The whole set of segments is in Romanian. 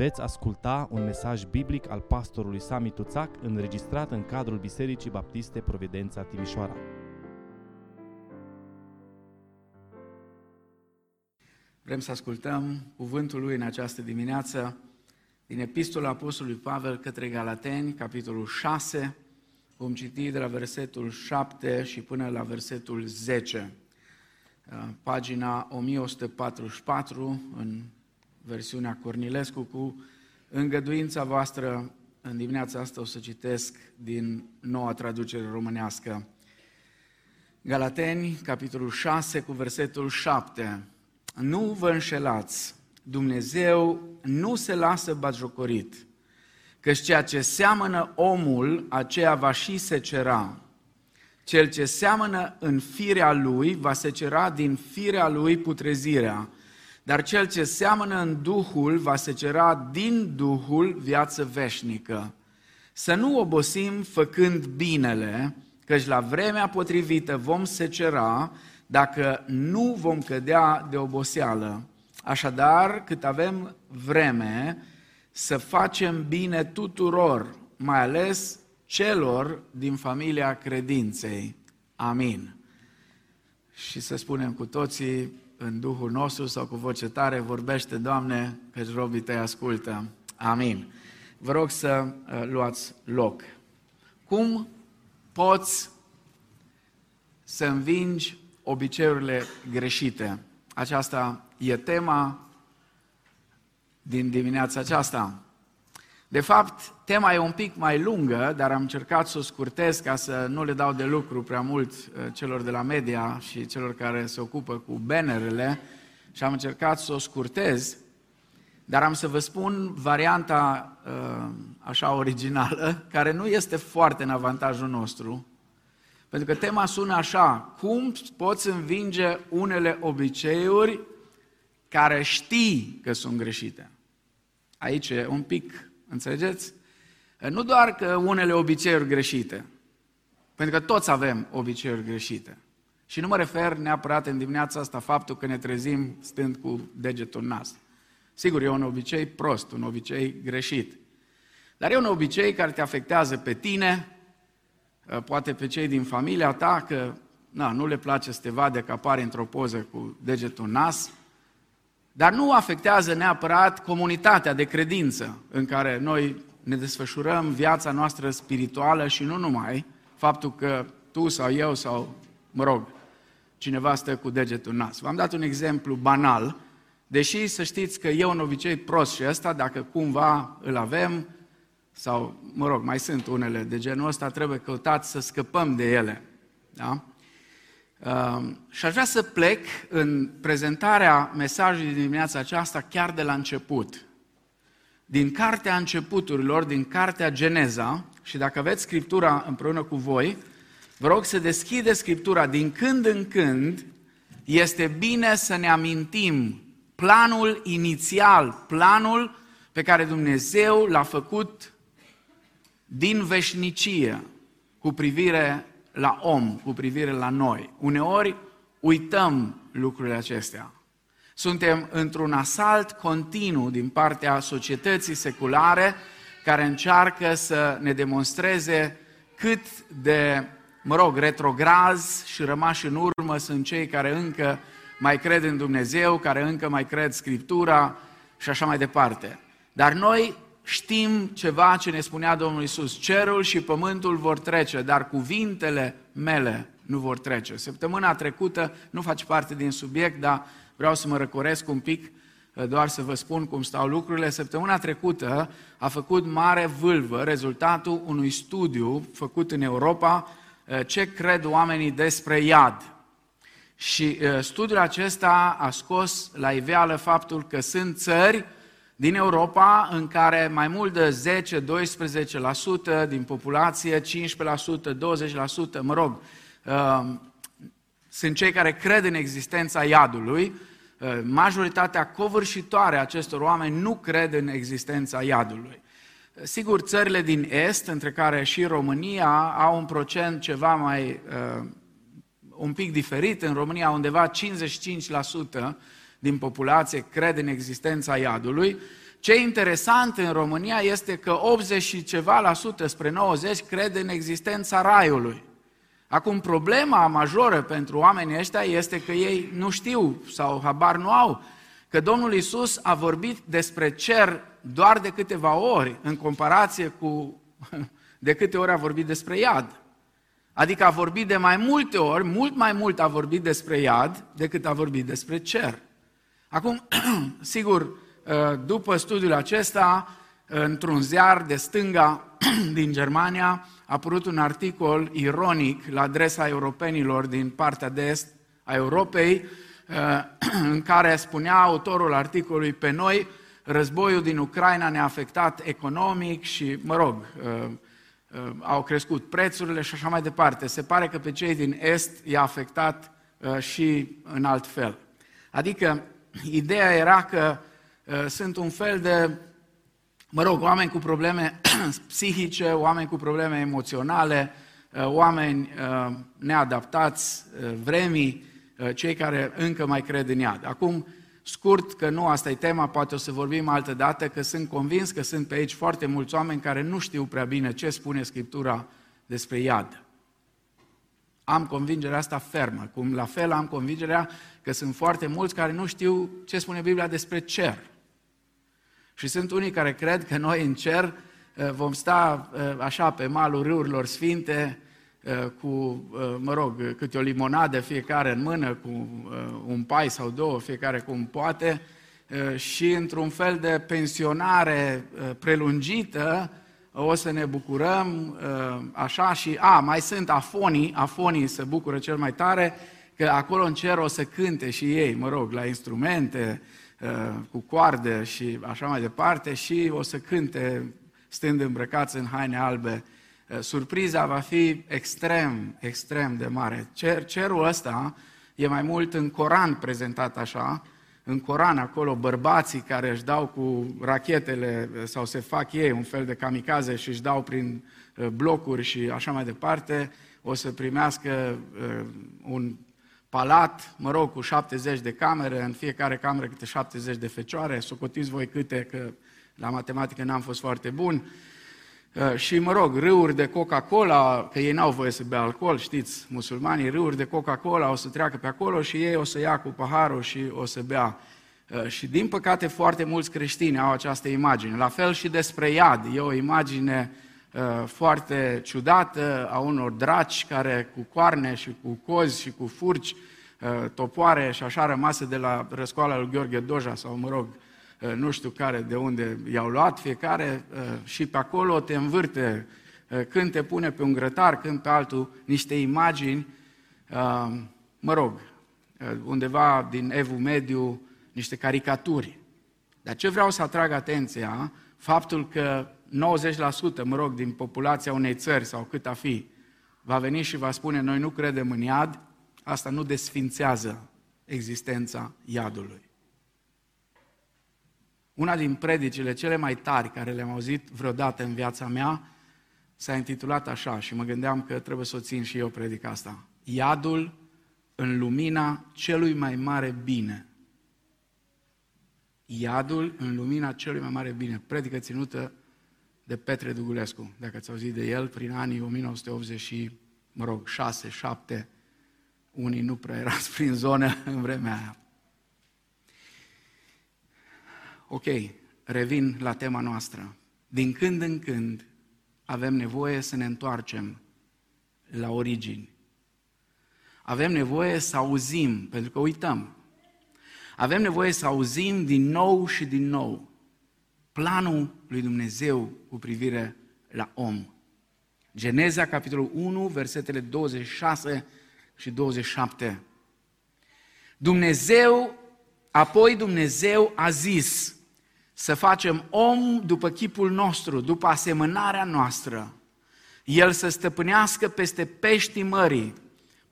Veți asculta un mesaj biblic al pastorului Sami Tuțac înregistrat în cadrul Bisericii Baptiste Providența Timișoara. Vrem să ascultăm cuvântul lui în această dimineață din Epistola Apostolului Pavel către Galateni, capitolul 6. Vom citi de la versetul 7 și până la versetul 10. Pagina 1144 în versiunea Cornilescu, cu îngăduința voastră, în dimineața asta o să citesc din noua traducere românească. Galateni, capitolul 6, cu versetul 7. Nu vă înșelați, Dumnezeu nu se lasă batjocorit, căci ceea ce seamănă omul, aceea va și secera. Cel ce seamănă în firea lui, va secera din firea lui putrezirea, dar cel ce seamănă în Duhul va secera din Duhul viață veșnică. Să nu obosim făcând binele, căci la vremea potrivită vom secera dacă nu vom cădea de oboseală. Așadar, cât avem vreme, să facem bine tuturor, mai ales celor din familia credinței. Amin. Și să spunem cu toții, în Duhul nostru sau cu voce tare, vorbește, Doamne, că robii tăi ascultă. Amin. Vă rog să uh, luați loc. Cum poți să învingi obiceiurile greșite? Aceasta e tema din dimineața aceasta. De fapt, tema e un pic mai lungă, dar am încercat să o scurtez ca să nu le dau de lucru prea mult uh, celor de la media și celor care se ocupă cu bannerele și am încercat să o scurtez, dar am să vă spun varianta uh, așa originală, care nu este foarte în avantajul nostru, pentru că tema sună așa, cum poți învinge unele obiceiuri care știi că sunt greșite. Aici e un pic Înțelegeți? Nu doar că unele obiceiuri greșite, pentru că toți avem obiceiuri greșite. Și nu mă refer neapărat în dimineața asta faptul că ne trezim stând cu degetul în nas. Sigur, e un obicei prost, un obicei greșit. Dar e un obicei care te afectează pe tine, poate pe cei din familia ta, că na, nu le place să te vadă că apare într-o poză cu degetul în nas, dar nu afectează neapărat comunitatea de credință în care noi ne desfășurăm viața noastră spirituală și nu numai faptul că tu sau eu sau, mă rog, cineva stă cu degetul în nas. V-am dat un exemplu banal, deși să știți că e un obicei prost și ăsta, dacă cumva îl avem, sau, mă rog, mai sunt unele de genul ăsta, trebuie căutat să scăpăm de ele. Da? Uh, și aș vrea să plec în prezentarea mesajului din dimineața aceasta chiar de la început. Din cartea începuturilor, din cartea Geneza, și dacă aveți Scriptura împreună cu voi, vă rog să deschideți Scriptura din când în când, este bine să ne amintim planul inițial, planul pe care Dumnezeu l-a făcut din veșnicie cu privire la om, cu privire la noi. Uneori uităm lucrurile acestea. Suntem într-un asalt continuu din partea societății seculare care încearcă să ne demonstreze cât de, mă rog, retrograz și rămași în urmă sunt cei care încă mai cred în Dumnezeu, care încă mai cred Scriptura și așa mai departe. Dar noi știm ceva ce ne spunea Domnul Isus. Cerul și pământul vor trece, dar cuvintele mele nu vor trece. Săptămâna trecută, nu face parte din subiect, dar vreau să mă răcoresc un pic, uh, doar să vă spun cum stau lucrurile. Săptămâna trecută a făcut mare vâlvă rezultatul unui studiu făcut în Europa, uh, ce cred oamenii despre iad. Și uh, studiul acesta a scos la iveală faptul că sunt țări din Europa în care mai mult de 10-12% din populație, 15%, 20%, mă rog, uh, sunt cei care cred în existența iadului. Uh, majoritatea covârșitoare a acestor oameni nu cred în existența iadului. Sigur, țările din Est, între care și România, au un procent ceva mai, uh, un pic diferit. În România, undeva 55% din populație crede în existența iadului, ce e interesant în România este că 80 și ceva la sută spre 90 cred în existența raiului. Acum, problema majoră pentru oamenii ăștia este că ei nu știu sau habar nu au că Domnul Isus a vorbit despre cer doar de câteva ori în comparație cu de câte ori a vorbit despre iad. Adică a vorbit de mai multe ori, mult mai mult a vorbit despre iad decât a vorbit despre cer. Acum, sigur, ă, după studiul acesta, într-un ziar de stânga din Germania, a apărut un articol ironic la adresa europenilor din partea de est a Europei, ă, în care spunea autorul articolului pe noi, războiul din Ucraina ne-a afectat economic și, mă rog, ă, Uh, au crescut prețurile și așa mai departe. Se pare că pe cei din Est i-a afectat uh, și în alt fel. Adică, ideea era că uh, sunt un fel de, mă rog, oameni cu probleme psihice, oameni cu probleme emoționale, oameni neadaptați vremii, cei care încă mai cred în iad. Acum, Scurt, că nu asta e tema, poate o să vorbim altă dată, că sunt convins că sunt pe aici foarte mulți oameni care nu știu prea bine ce spune Scriptura despre iad. Am convingerea asta fermă, cum la fel am convingerea că sunt foarte mulți care nu știu ce spune Biblia despre cer. Și sunt unii care cred că noi în cer eh, vom sta eh, așa pe malul râurilor sfinte, Eh, cu, eh, mă rog, câte o limonadă fiecare în mână, cu eh, un pai sau două, fiecare cum poate, și într-un fel de pensionare prelungită, o să ne bucurăm așa și, a, mai sunt afonii, afonii se bucură cel mai tare, că acolo în cer o să cânte și ei, mă rog, la instrumente, cu coarde și așa mai departe și o să cânte stând îmbrăcați în haine albe Eh, surpriza va fi extrem, extrem de mare. Cer, cerul ăsta e mai mult în Coran prezentat așa, în Coran acolo bărbații care își dau cu rachetele eh, sau se fac ei un fel de kamikaze și își dau prin eh, blocuri și așa mai departe, o să primească un palat, mă rog, cu 70 de camere, în fiecare cameră câte 70 de fecioare, socotiți voi câte, că la matematică n-am fost foarte bun, Uh, și, mă rog, râuri de Coca-Cola, că ei n-au voie să bea alcool, știți, musulmanii, râuri de Coca-Cola o să treacă pe acolo și ei o să ia cu paharul și o să bea. Uh, și, din păcate, foarte mulți creștini au această imagine. La fel și despre iad. E o imagine uh, foarte ciudată a unor draci care cu coarne și cu cozi și cu furci, topoare și așa rămase de la răscoala lui Gheorghe Doja sau, mă rog, Eh, nu știu care, de unde i-au luat fiecare eh, și pe acolo te învârte eh, când te pune pe un grătar, când pe altul, niște imagini, mă rog, undeva din Evul Mediu, niște caricaturi. Dar ce vreau să atrag atenția, faptul că 90%, mă rog, din populația unei țări sau cât a fi, va veni și va spune, noi nu credem în iad, asta nu desfințează existența iadului. Una din predicile cele mai tari care le-am auzit vreodată în viața mea s-a intitulat așa și mă gândeam că trebuie să o țin și eu predica asta. Iadul în lumina celui mai mare bine. Iadul în lumina celui mai mare bine. Predică ținută de Petre Dugulescu, dacă ați auzit de el, prin anii 1980 mă rog, 6, 7, unii nu prea erați prin zonă în vremea aia. Ok, revin la tema noastră. Din când în când avem nevoie să ne întoarcem la origini. Avem nevoie să auzim, pentru că uităm. Avem nevoie să auzim din nou și din nou planul lui Dumnezeu cu privire la om. Geneza, capitolul 1, versetele 26 și 27. Dumnezeu, apoi Dumnezeu a zis, să facem om după chipul nostru, după asemănarea noastră. El să stăpânească peste peștii mării,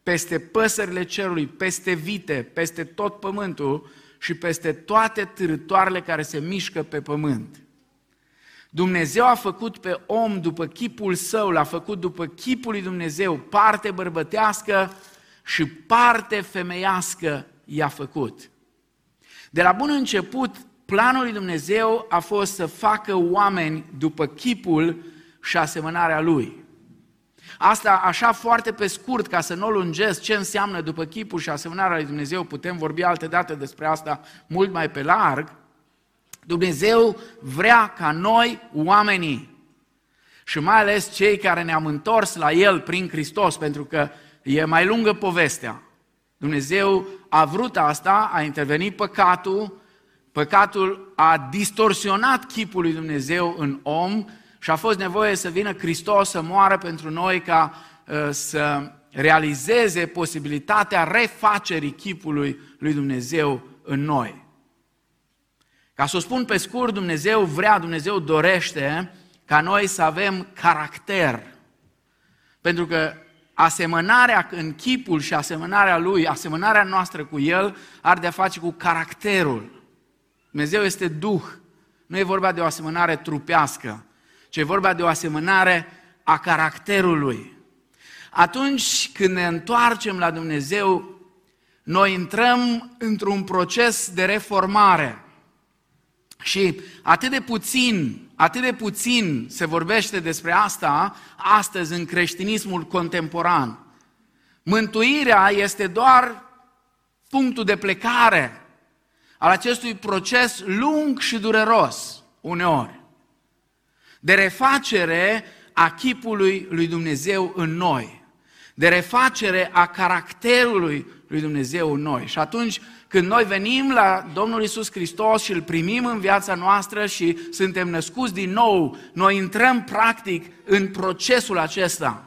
peste păsările cerului, peste vite, peste tot pământul și peste toate târătoarele care se mișcă pe pământ. Dumnezeu a făcut pe om după chipul său, l-a făcut după chipul lui Dumnezeu, parte bărbătească și parte femeiască i-a făcut. De la bun început, planul lui Dumnezeu a fost să facă oameni după chipul și asemănarea Lui. Asta așa foarte pe scurt, ca să nu o lungesc, ce înseamnă după chipul și asemănarea lui Dumnezeu, putem vorbi alte date despre asta mult mai pe larg. Dumnezeu vrea ca noi, oamenii, și mai ales cei care ne-am întors la El prin Hristos, pentru că e mai lungă povestea. Dumnezeu a vrut asta, a intervenit păcatul, păcatul a distorsionat chipul lui Dumnezeu în om și a fost nevoie să vină Hristos să moară pentru noi ca uh, să realizeze posibilitatea refacerii chipului lui Dumnezeu în noi. Ca să o spun pe scurt, Dumnezeu vrea, Dumnezeu dorește ca noi să avem caracter. Pentru că asemănarea în chipul și asemănarea lui, asemănarea noastră cu el, are de-a face cu caracterul. Dumnezeu este Duh. Nu e vorba de o asemănare trupească, ci e vorba de o asemănare a caracterului. Atunci când ne întoarcem la Dumnezeu, noi intrăm într-un proces de reformare. Și atât de puțin, atât de puțin se vorbește despre asta astăzi în creștinismul contemporan. Mântuirea este doar punctul de plecare al acestui proces lung și dureros, uneori, de refacere a chipului lui Dumnezeu în noi, de refacere a caracterului lui Dumnezeu în noi. Și atunci când noi venim la Domnul Isus Hristos și îl primim în viața noastră și suntem născuți din nou, noi intrăm practic în procesul acesta.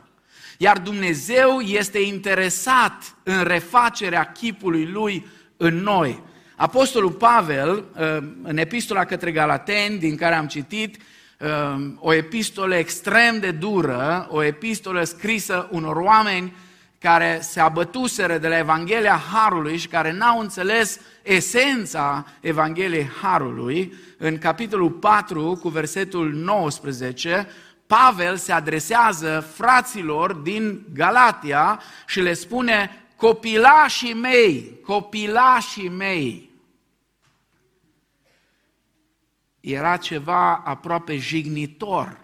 Iar Dumnezeu este interesat în refacerea chipului Lui în noi. Apostolul Pavel, uh, în epistola către Galateni, din care am citit, uh, o epistolă extrem de dură, o epistolă scrisă unor oameni care se abătuseră de la Evanghelia Harului și care n-au înțeles esența Evangheliei Harului, în capitolul 4 cu versetul 19, Pavel se adresează fraților din Galatia și le spune, copilașii mei, copilașii mei. Era ceva aproape jignitor,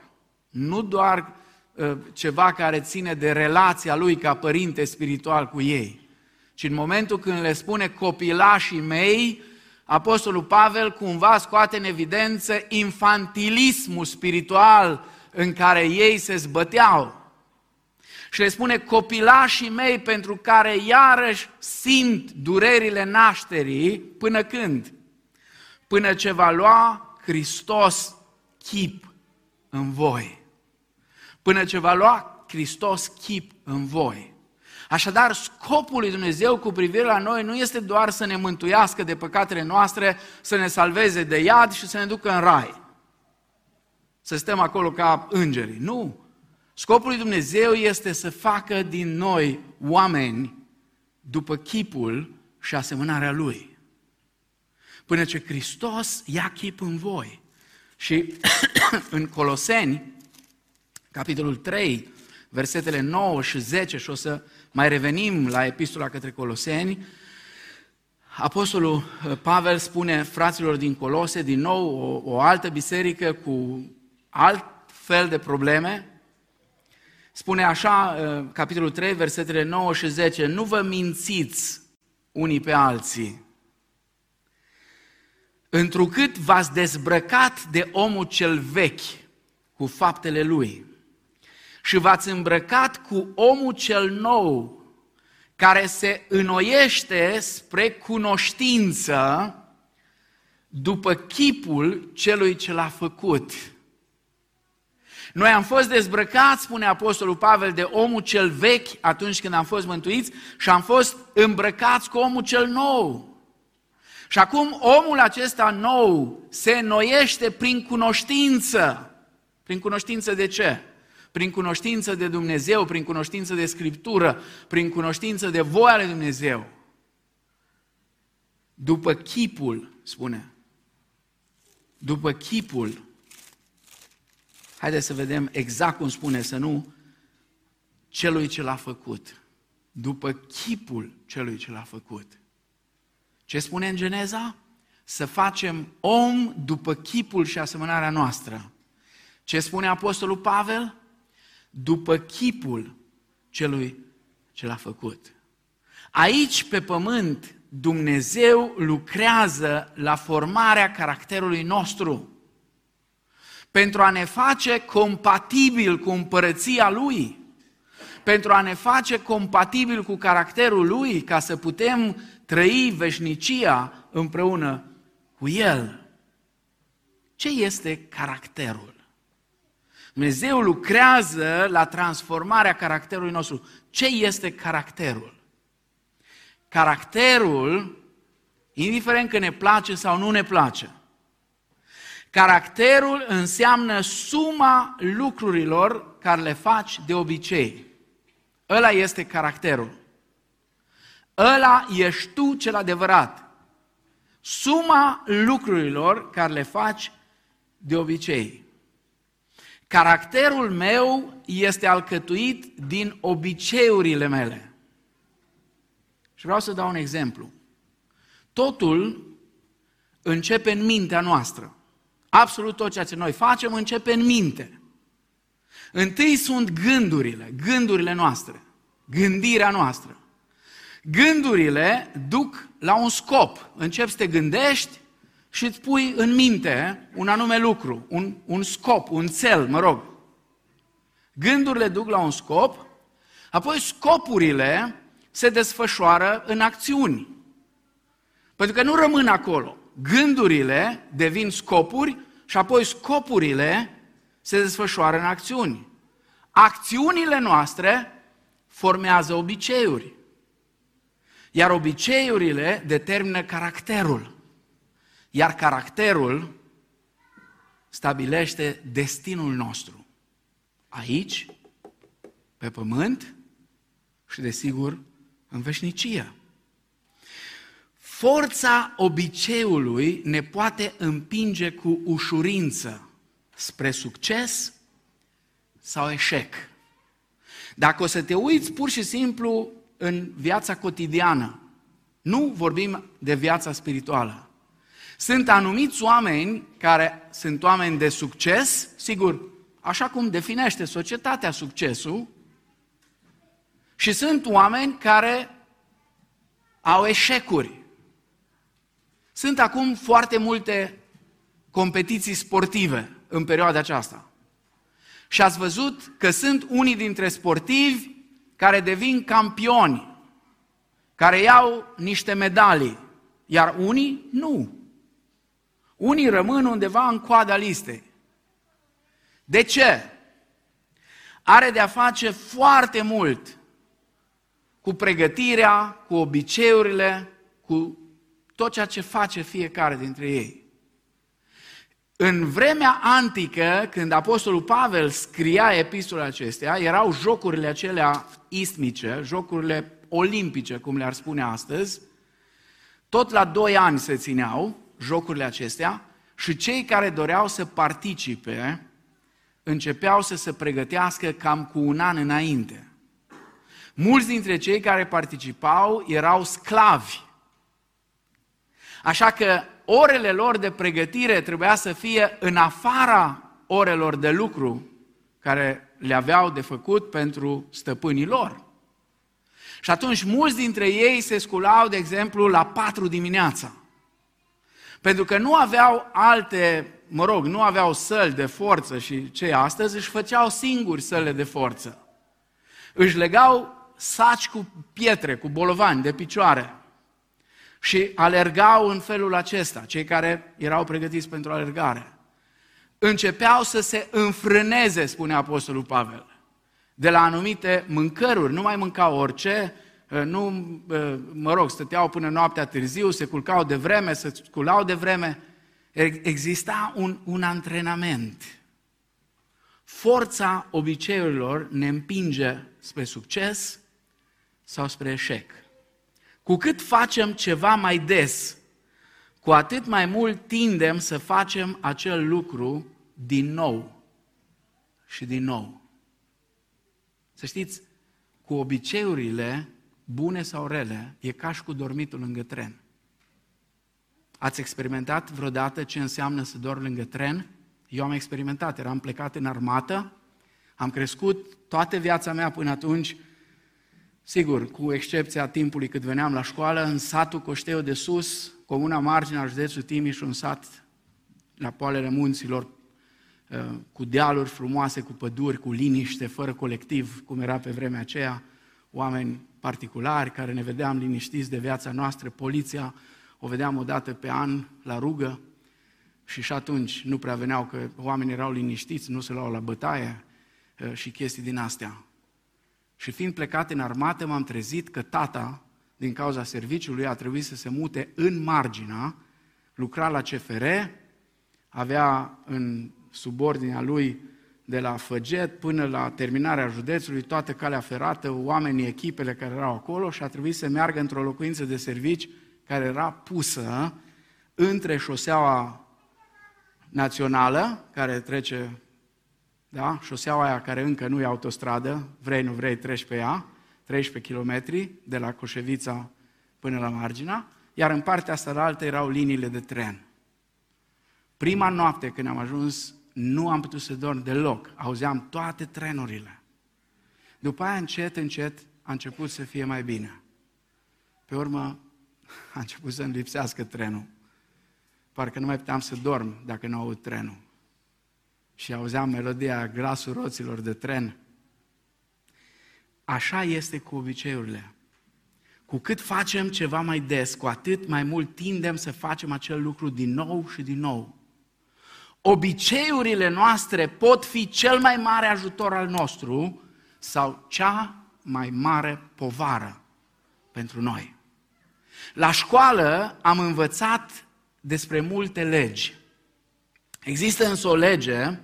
nu doar Uh, ceva care ține de relația lui ca părinte spiritual cu ei. Și în momentul când le spune copilașii mei, Apostolul Pavel cumva scoate în evidență infantilismul spiritual în care ei se zbăteau. Și le spune copilașii mei pentru care iarăși simt durerile nașterii până când? Până ce va lua Hristos chip în voi până ce va lua Hristos chip în voi. Așadar, scopul lui Dumnezeu cu privire la noi nu este doar să ne mântuiască de păcatele noastre, să ne salveze de iad și să ne ducă în rai. Să stăm acolo ca îngerii. Nu! Scopul lui Dumnezeu este să facă din noi oameni după chipul și asemănarea Lui. Până ce Hristos ia chip în voi. Și în Coloseni, capitolul 3, versetele 9 și 10 și o să mai revenim la epistola către Coloseni, Apostolul uh, Pavel spune fraților din Colose, din nou o, o altă biserică cu alt fel de probleme, spune așa, uh, capitolul 3, versetele 9 și 10, nu vă mințiți unii pe alții, întrucât v-ați dezbrăcat de omul cel vechi cu faptele lui și v-ați îmbrăcat cu omul cel nou, care se înnoiește spre cunoștință după chipul celui ce l-a făcut. Noi am fost dezbrăcați, spune Apostolul Pavel, de omul cel vechi atunci când am fost mântuiți și am fost îmbrăcați cu omul cel nou. Și acum omul acesta nou se înnoiește prin cunoștință. Prin cunoștință de ce? prin cunoștință de Dumnezeu, prin cunoștință de Scriptură, prin cunoștință de voia lui Dumnezeu. După chipul, spune, după chipul, haideți să vedem exact cum spune, să nu celui ce l-a făcut, după chipul celui ce l-a făcut. Ce spune în Geneza? să facem om după chipul și asemănarea noastră. Ce spune Apostolul Pavel? După chipul celui ce l-a făcut. Aici, pe pământ, Dumnezeu lucrează la formarea caracterului nostru pentru a ne face compatibil cu împărăția Lui, pentru a ne face compatibil cu caracterul Lui, ca să putem trăi veșnicia împreună cu El. Ce este caracterul? Dumnezeu lucrează la transformarea caracterului nostru. Ce este caracterul? Caracterul, indiferent că ne place sau nu ne place, caracterul înseamnă suma lucrurilor care le faci de obicei. Ăla este caracterul. Ăla ești tu cel adevărat. Suma lucrurilor care le faci de obicei. Caracterul meu este alcătuit din obiceiurile mele. Și vreau să dau un exemplu. Totul începe în mintea noastră. Absolut tot ceea ce noi facem începe în minte. Întâi sunt gândurile, gândurile noastre, gândirea noastră. Gândurile duc la un scop. Începi să te gândești și îți pui în minte un anume lucru, un, un scop, un cel, mă rog. Gândurile duc la un scop, apoi scopurile se desfășoară în acțiuni. Pentru că nu rămân acolo. Gândurile devin scopuri și apoi scopurile se desfășoară în acțiuni. Acțiunile noastre formează obiceiuri. Iar obiceiurile determină caracterul. Iar caracterul stabilește destinul nostru. Aici, pe pământ și, desigur, în veșnicie. Forța obiceiului ne poate împinge cu ușurință spre succes sau eșec. Dacă o să te uiți pur și simplu în viața cotidiană, nu vorbim de viața spirituală. Sunt anumiți oameni care sunt oameni de succes, sigur, așa cum definește societatea succesul, și sunt oameni care au eșecuri. Sunt acum foarte multe competiții sportive în perioada aceasta. Și ați văzut că sunt unii dintre sportivi care devin campioni, care iau niște medalii, iar unii nu. Unii rămân undeva în coada listei. De ce? Are de a face foarte mult cu pregătirea, cu obiceiurile, cu tot ceea ce face fiecare dintre ei. În vremea antică, când Apostolul Pavel scria epistolele acestea, erau jocurile acelea istmice, jocurile olimpice, cum le-ar spune astăzi, tot la doi ani se țineau jocurile acestea și cei care doreau să participe începeau să se pregătească cam cu un an înainte. Mulți dintre cei care participau erau sclavi. Așa că orele lor de pregătire trebuia să fie în afara orelor de lucru care le aveau de făcut pentru stăpânii lor. Și atunci mulți dintre ei se sculau, de exemplu, la 4 dimineața. Pentru că nu aveau alte, mă rog, nu aveau săli de forță și cei astăzi își făceau singuri săle de forță. Își legau saci cu pietre, cu bolovani de picioare și alergau în felul acesta, cei care erau pregătiți pentru alergare. Începeau să se înfrâneze, spune Apostolul Pavel, de la anumite mâncăruri, nu mai mâncau orice, uh, nu, uh, mă rog, stăteau până noaptea târziu, se culcau de vreme, se sculau de vreme. Exista un, un antrenament. Forța obiceiurilor ne împinge spre succes sau spre eșec. Cu cât facem ceva mai des, cu atât mai mult tindem să facem acel lucru din nou și din nou. Să știți, cu obiceiurile, bune sau rele, e ca și cu dormitul lângă tren. Ați experimentat vreodată ce înseamnă să dormi lângă tren? Eu am experimentat, eram plecat în armată, am crescut toată viața mea până atunci, sigur, cu excepția timpului cât veneam la școală, în satul Coșteu de Sus, comuna marginea județului Timiș, un sat la poalele munților, uh, cu dealuri frumoase, cu păduri, cu liniște, fără colectiv, cum era pe vremea aceea, oameni particulari care ne vedeam liniștiți de viața noastră, poliția o vedeam o dată pe an la rugă și și atunci nu prea veneau că oamenii erau liniștiți, nu se luau la bătaie uh, și chestii din astea. Și fiind plecat în armată, m-am trezit că tata, din cauza serviciului, a trebuit să se mute în marginea, lucra la CFR, avea în subordinea lui de la Făget până la terminarea județului, toată calea ferată, oamenii, echipele care erau acolo și a trebuit să meargă într-o locuință de servici care era pusă între șoseaua națională, care trece, da, șoseaua aia care încă nu e autostradă, vrei, nu vrei, treci pe ea, 13 km de la Coșevița până la marginea, iar în partea asta la altă erau liniile de tren. Prima noapte când am ajuns, nu am putut să dorm deloc. Auzeam toate trenurile. După aia, încet, încet, a început să fie mai bine. Pe urmă, a început să-mi lipsească trenul. Parcă nu mai puteam să dorm dacă nu aud trenul. Și auzeam melodia, glasul roților de tren. Așa este cu obiceiurile. Cu cât facem ceva mai des, cu atât mai mult tindem să facem acel lucru din nou și din nou. Obiceiurile noastre pot fi cel mai mare ajutor al nostru sau cea mai mare povară pentru noi. La școală am învățat despre multe legi. Există însă o lege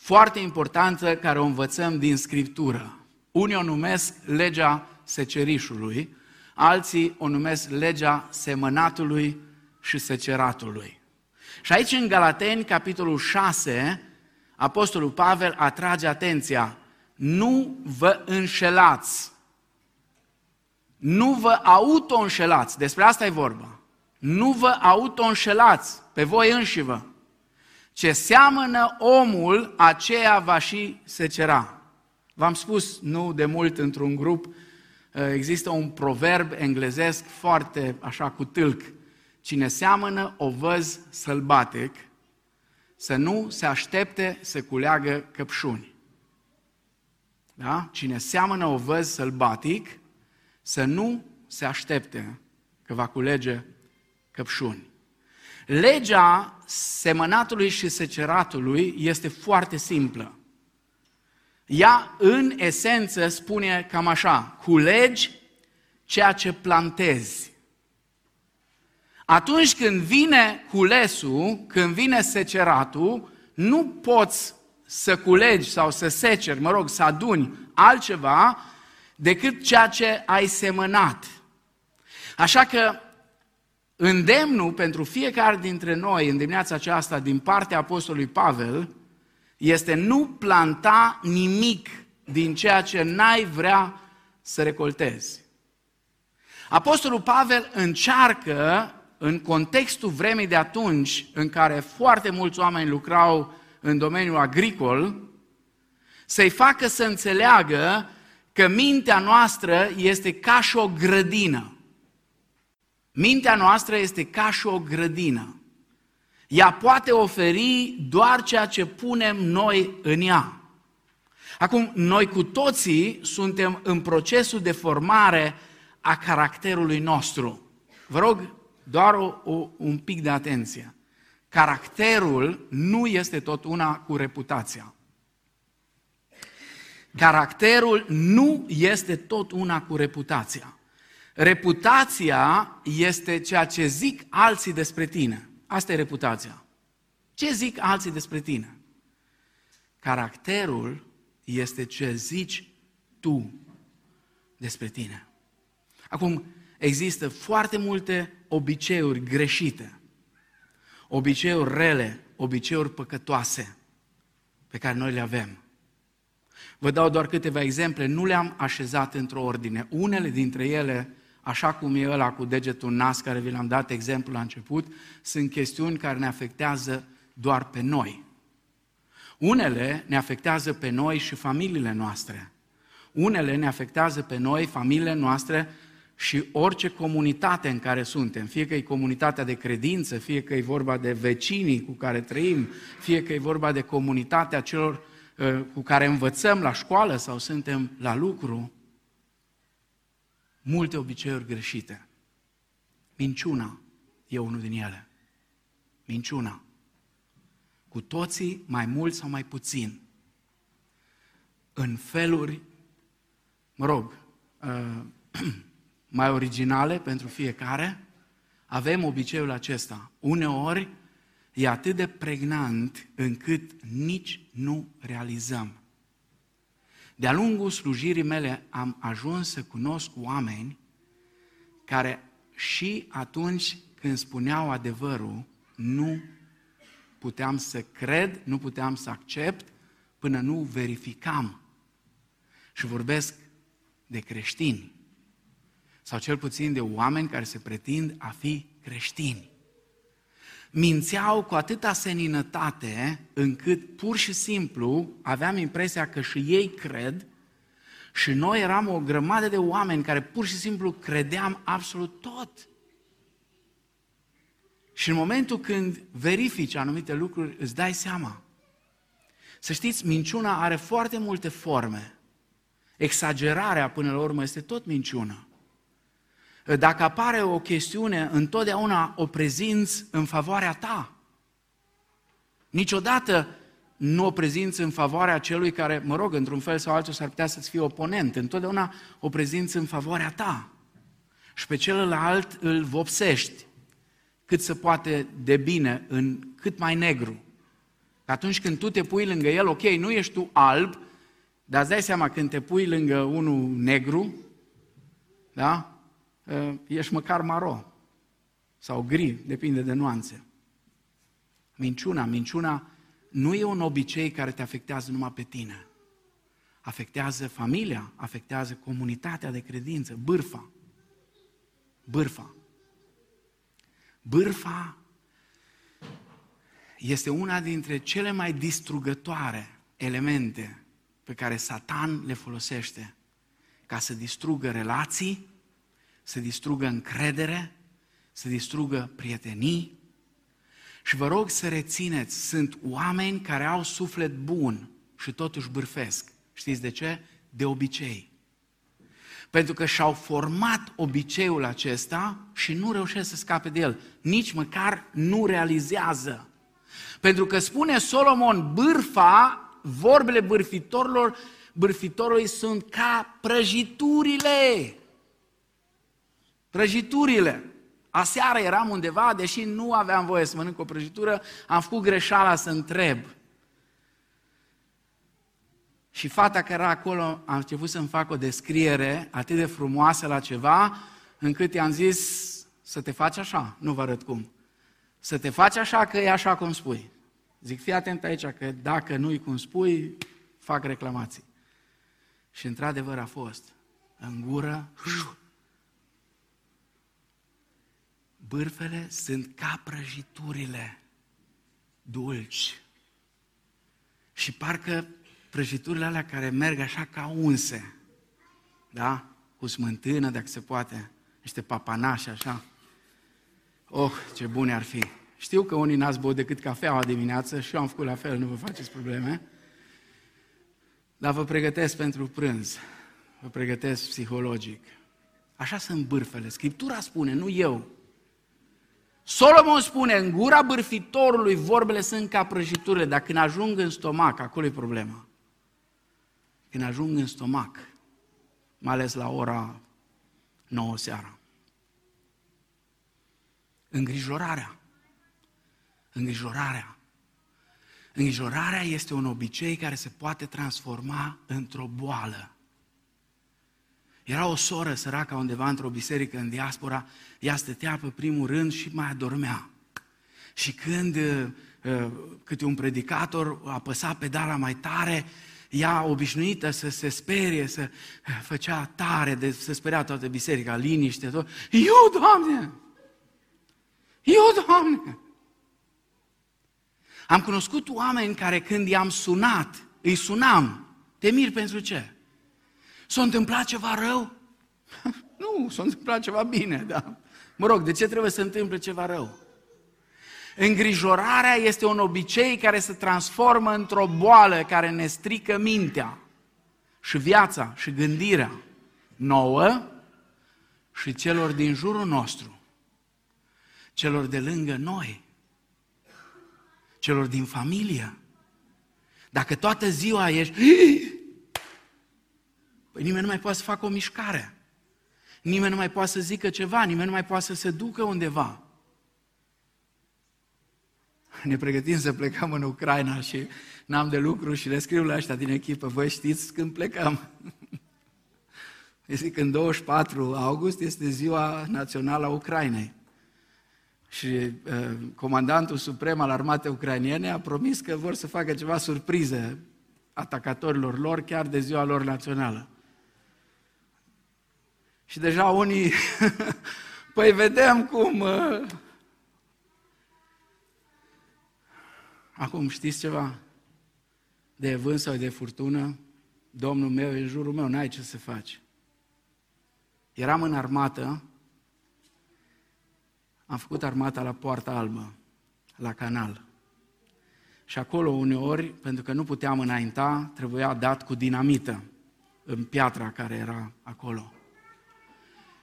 foarte importantă care o învățăm din Scriptură. Unii o numesc legea secerișului, alții o numesc legea semănatului și seceratului. Și aici în Galateni, capitolul 6, Apostolul Pavel atrage atenția, nu vă înșelați, nu vă auto-înșelați, despre asta e vorba. Nu vă auto-înșelați pe voi înșivă. Ce seamănă omul, aceea va și secera. V-am spus nu de mult într-un grup, uh, există un proverb englezesc foarte așa cu tâlc. Cine seamănă o văz sălbatic, să nu se aștepte să culeagă căpșuni. Da? Cine seamănă o văz sălbatic, să nu se aștepte că va culege căpșuni. Legea semănatului și seceratului este foarte simplă. Ea, în esență, spune cam așa, culegi ceea ce plantezi. Atunci când vine culesul, când vine seceratul, nu poți să culegi sau să seceri, mă rog, să aduni altceva decât ceea ce ai semănat. Așa că îndemnul pentru fiecare dintre noi în dimineața aceasta din partea Apostolului Pavel este nu planta nimic din ceea ce n-ai vrea să recoltezi. Apostolul Pavel încearcă, în contextul vremii de atunci, în care foarte mulți oameni lucrau în domeniul agricol, să-i facă să înțeleagă că mintea noastră este ca și o grădină. Mintea noastră este ca și o grădină. Ea poate oferi doar ceea ce punem noi în ea. Acum, noi cu toții suntem în procesul de formare a caracterului nostru. Vă rog, doar o, o, un pic de atenție. Caracterul nu este tot una cu reputația. Caracterul nu este tot una cu reputația. Reputația este ceea ce zic alții despre tine. Asta e reputația. Ce zic alții despre tine? Caracterul este ce zici tu despre tine. Acum, există foarte multe obiceiuri greșite, obiceiuri rele, obiceiuri păcătoase pe care noi le avem. Vă dau doar câteva exemple, nu le-am așezat într-o ordine. Unele dintre ele așa cum e ăla cu degetul nas care vi l-am dat exemplu la început, sunt chestiuni care ne afectează doar pe noi. Unele ne afectează pe noi și familiile noastre. Unele ne afectează pe noi, familiile noastre și orice comunitate în care suntem, fie că e comunitatea de credință, fie că e vorba de vecinii cu care trăim, fie că e vorba de comunitatea celor uh, cu care învățăm la școală sau suntem la lucru, multe obiceiuri greșite. Minciuna e unul din ele. Minciuna. Cu toții, mai mult sau mai puțin. În feluri, mă rog, uh, mai originale pentru fiecare, avem obiceiul acesta. Uneori e atât de pregnant încât nici nu realizăm. De-a lungul slujirii mele am ajuns să cunosc oameni care și atunci când spuneau adevărul, nu puteam să cred, nu puteam să accept până nu verificam. Și vorbesc de creștini, sau cel puțin de oameni care se pretind a fi creștini. Mințeau cu atâta seninătate încât pur și simplu aveam impresia că și ei cred și noi eram o grămadă de oameni care pur și simplu credeam absolut tot. Și în momentul când verifici anumite lucruri, îți dai seama. Să știți, minciuna are foarte multe forme. Exagerarea, până la urmă, este tot minciună. Dacă apare o chestiune, întotdeauna o prezinți în favoarea ta. Niciodată nu o prezinți în favoarea celui care, mă rog, într-un fel sau altul s-ar putea să-ți fie oponent. Întotdeauna o prezinți în favoarea ta. Și pe celălalt îl vopsești cât se poate de bine, în cât mai negru. Că atunci când tu te pui lângă el, ok, nu ești tu alb, dar îți dai seama când te pui lângă unul negru, da? Ă, ești măcar maro sau gri, depinde de nuanțe. Minciuna, minciuna nu e un obicei care te afectează numai pe tine. Afectează familia, afectează comunitatea de credință, bârfa. Bârfa. Bârfa este una dintre cele mai distrugătoare elemente pe care Satan le folosește ca să distrugă relații, să distrugă încredere, să distrugă prietenii. Și vă rog să rețineți, sunt oameni care au suflet bun și totuși bârfesc. Știți de ce? De obicei. Pentru că și-au format obiceiul acesta și nu reușesc să scape de el. Nici măcar nu realizează. Pentru că spune Solomon, bârfa, vorbele bârfitorilor, bârfitorului sunt ca prăjiturile. Prăjiturile. Aseară eram undeva, deși nu aveam voie să mănânc o prăjitură, am făcut greșeala să întreb. Și fata care era acolo a început să-mi fac o descriere atât de frumoasă la ceva, încât i-am zis să te faci așa, nu vă arăt cum. Să te faci așa că e așa cum spui. Zic, fii atent aici că dacă nu-i cum spui, fac reclamații. Și într-adevăr a fost. În gură, bârfele sunt ca prăjiturile dulci. Și parcă prăjiturile alea care merg așa ca unse, da? Cu smântână, dacă se poate, niște papanași așa. Oh, ce bune ar fi! Știu că unii n-ați băut decât cafeaua dimineață și eu am făcut la fel, nu vă faceți probleme. Dar vă pregătesc pentru prânz. Vă pregătesc psihologic. Așa sunt bârfele. Scriptura spune, nu eu. Solomon spune, în gura bârfitorului vorbele sunt ca prăjiturile, dar când ajung în stomac, acolo e problema. Când ajung în stomac, mai ales la ora 9 seara. Îngrijorarea. Îngrijorarea. Îngrijorarea este un obicei care se poate transforma într-o boală. Era o soră săracă undeva într-o biserică în diaspora, ea stătea pe primul rând și mai adormea. Și când uh, câte un predicator apăsa pedala mai tare, ea obișnuită să se sperie, să făcea tare, de, să speria toată biserica, liniște, tot. Eu, Doamne! Eu, Doamne! Am cunoscut oameni care când i-am sunat, îi sunam, te mir pentru ce? S-a întâmplat ceva rău? nu, s-a întâmplat ceva bine, da. Mă rog, de ce trebuie să întâmple ceva rău? Îngrijorarea este un obicei care se transformă într-o boală care ne strică mintea și viața și gândirea nouă și celor din jurul nostru, celor de lângă noi, celor din familie. Dacă toată ziua ești, păi nimeni nu mai poate să facă o mișcare. Nimeni nu mai poate să zică ceva, nimeni nu mai poate să se ducă undeva ne pregătim să plecăm în Ucraina și n-am de lucru și le scriu la ăștia din echipă, voi știți când plecăm. Zic, în 24 august este ziua națională a Ucrainei. Și uh, comandantul suprem al armatei ucrainiene a promis că vor să facă ceva surprize atacatorilor lor chiar de ziua lor națională. Și deja unii, păi vedem cum uh, Acum știți ceva? De vânt sau de furtună, Domnul meu e în jurul meu, n-ai ce să faci. Eram în armată, am făcut armata la Poarta Albă, la canal. Și acolo uneori, pentru că nu puteam înainta, trebuia dat cu dinamită în piatra care era acolo.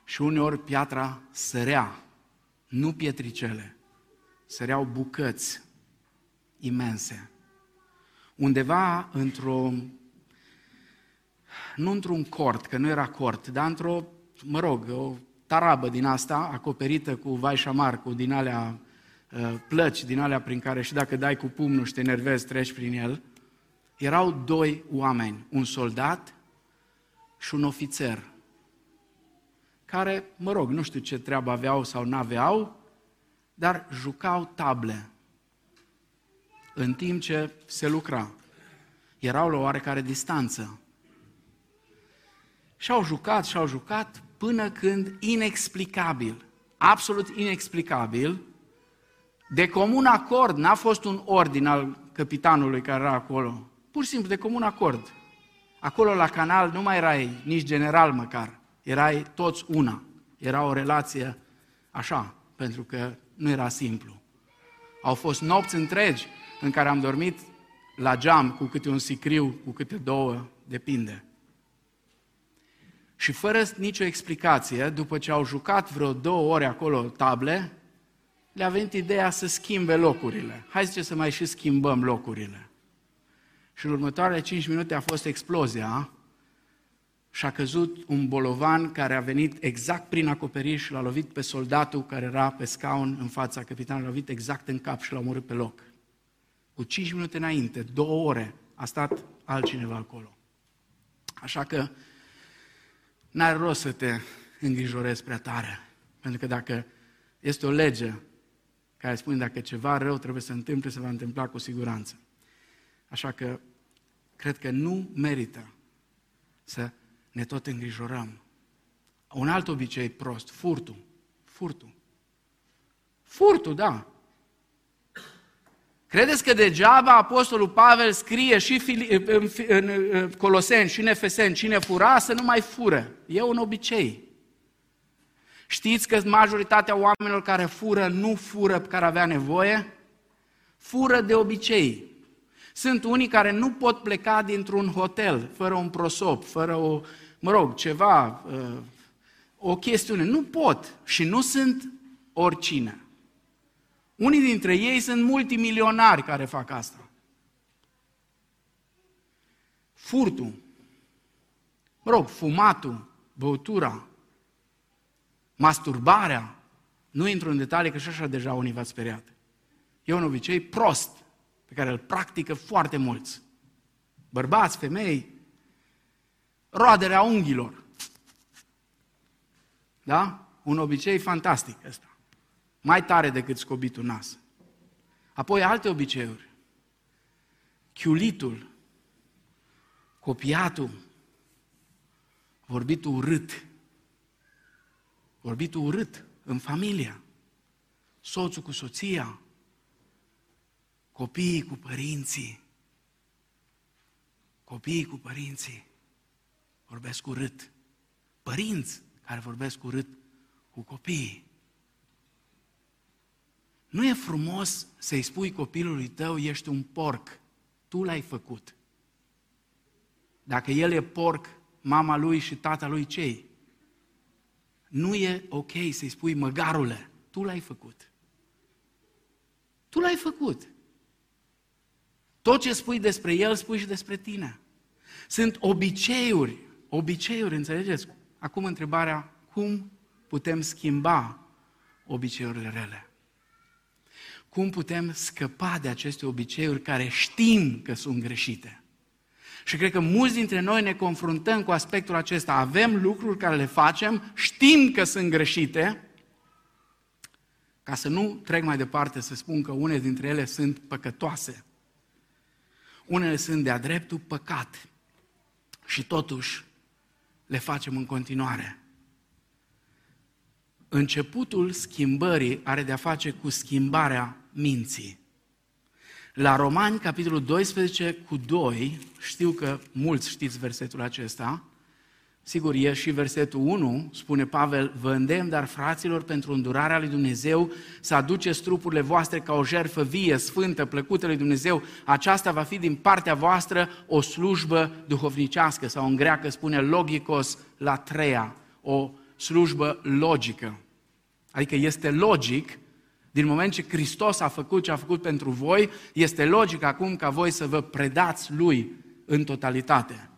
Și uneori piatra sărea, nu pietricele, săreau bucăți imense. Undeva într-o, nu într-un cort, că nu era cort, dar într-o, mă rog, o tarabă din asta, acoperită cu vai și amar, cu din alea uh, plăci, din alea prin care și dacă dai cu pumnul și te nervezi, treci prin el, erau doi oameni, un soldat și un ofițer, care, mă rog, nu știu ce treabă aveau sau n-aveau, dar jucau table în timp ce se lucra. Erau la oarecare distanță. Și au jucat și au jucat până când inexplicabil, absolut inexplicabil, de comun acord, n-a fost un ordin al capitanului care era acolo, pur și simplu de comun acord. Acolo la canal nu mai erai nici general măcar, erai toți una. Era o relație așa, pentru că nu era simplu. Au fost nopți întregi în care am dormit la geam cu câte un sicriu, cu câte două, depinde. Și fără nicio explicație, după ce au jucat vreo două ore acolo table, le-a venit ideea să schimbe locurile. Hai zice să mai și schimbăm locurile. Și în următoarele cinci minute a fost explozia și a căzut un bolovan care a venit exact prin acoperiș și l-a lovit pe soldatul care era pe scaun în fața capitanului, l-a lovit exact în cap și l-a omorât pe loc cu 5 minute înainte, două ore, a stat altcineva acolo. Așa că n-are rost să te îngrijorezi prea tare. Pentru că dacă este o lege care spune dacă ceva rău trebuie să întâmple, se va întâmpla cu siguranță. Așa că cred că nu merită să ne tot îngrijorăm. Un alt obicei prost, furtul. Furtul. Furtul, da. Credeți că degeaba Apostolul Pavel scrie și în, în Coloseni și în Efeseni, cine fura să nu mai fură. E un obicei. Știți că majoritatea oamenilor care fură nu fură care avea nevoie? Fură de obicei. Sunt unii care nu pot pleca dintr-un hotel fără un prosop, fără o, mă rog, ceva, uh, o chestiune. Nu pot și nu sunt oricine. Unii dintre ei sunt multimilionari care fac asta. Furtul, mă rog, fumatul, băutura, masturbarea, nu intru în detalii că și așa deja unii v-ați speriat. E un obicei prost pe care îl practică foarte mulți. Bărbați, femei, roadere unghiilor. Da? Un obicei fantastic ăsta mai tare decât scobitul nas. Apoi alte obiceiuri. Chiulitul, copiatul, vorbitul urât, vorbitul urât în familia, soțul cu soția, copiii cu părinții, copiii cu părinții vorbesc urât, părinți care vorbesc urât cu copiii. Nu e frumos să-i spui copilului tău, ești un porc, tu l-ai făcut. Dacă el e porc, mama lui și tata lui cei? Nu e ok să-i spui măgarule, tu l-ai făcut. Tu l-ai făcut. Tot ce spui despre el, spui și despre tine. Sunt obiceiuri, obiceiuri, înțelegeți? Acum întrebarea, cum putem schimba obiceiurile rele? Cum putem scăpa de aceste obiceiuri care știm că sunt greșite? Și cred că mulți dintre noi ne confruntăm cu aspectul acesta. Avem lucruri care le facem, știm că sunt greșite, ca să nu trec mai departe să spun că unele dintre ele sunt păcătoase. Unele sunt de-a dreptul păcat. Și totuși le facem în continuare. Începutul schimbării are de-a face cu schimbarea minții. La Romani, capitolul 12 cu 2, știu că mulți știți versetul acesta, sigur e și versetul 1, spune Pavel, vă îndemn, dar fraților, pentru îndurarea lui Dumnezeu, să aduceți trupurile voastre ca o jertfă vie, sfântă, plăcută lui Dumnezeu, aceasta va fi din partea voastră o slujbă duhovnicească, sau în greacă spune logikos la treia, o slujbă logică. Adică este logic din moment ce Hristos a făcut ce a făcut pentru voi, este logic acum ca voi să vă predați Lui în totalitate.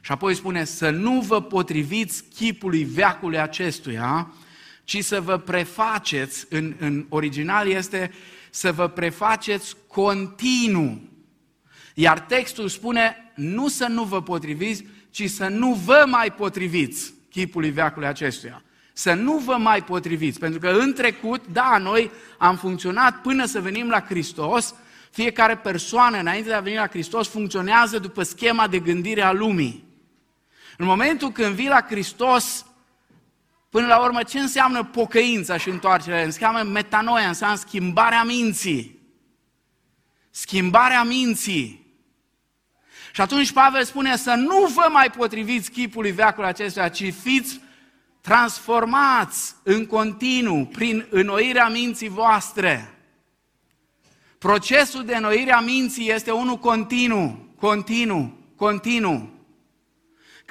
Și apoi spune să nu vă potriviți chipului veacului acestuia, ci să vă prefaceți, în, în original este să vă prefaceți continuu. Iar textul spune nu să nu vă potriviți, ci să nu vă mai potriviți chipului veacului acestuia să nu vă mai potriviți. Pentru că în trecut, da, noi am funcționat până să venim la Hristos, fiecare persoană înainte de a veni la Hristos funcționează după schema de gândire a lumii. În momentul când vii la Hristos, până la urmă, ce înseamnă pocăința și întoarcerea? Înseamnă metanoia, înseamnă schimbarea minții. Schimbarea minții. Și atunci Pavel spune să nu vă mai potriviți chipului veacului acestuia, ci fiți transformați în continuu prin înnoirea minții voastre. Procesul de înnoire a minții este unul continuu, continuu, continuu.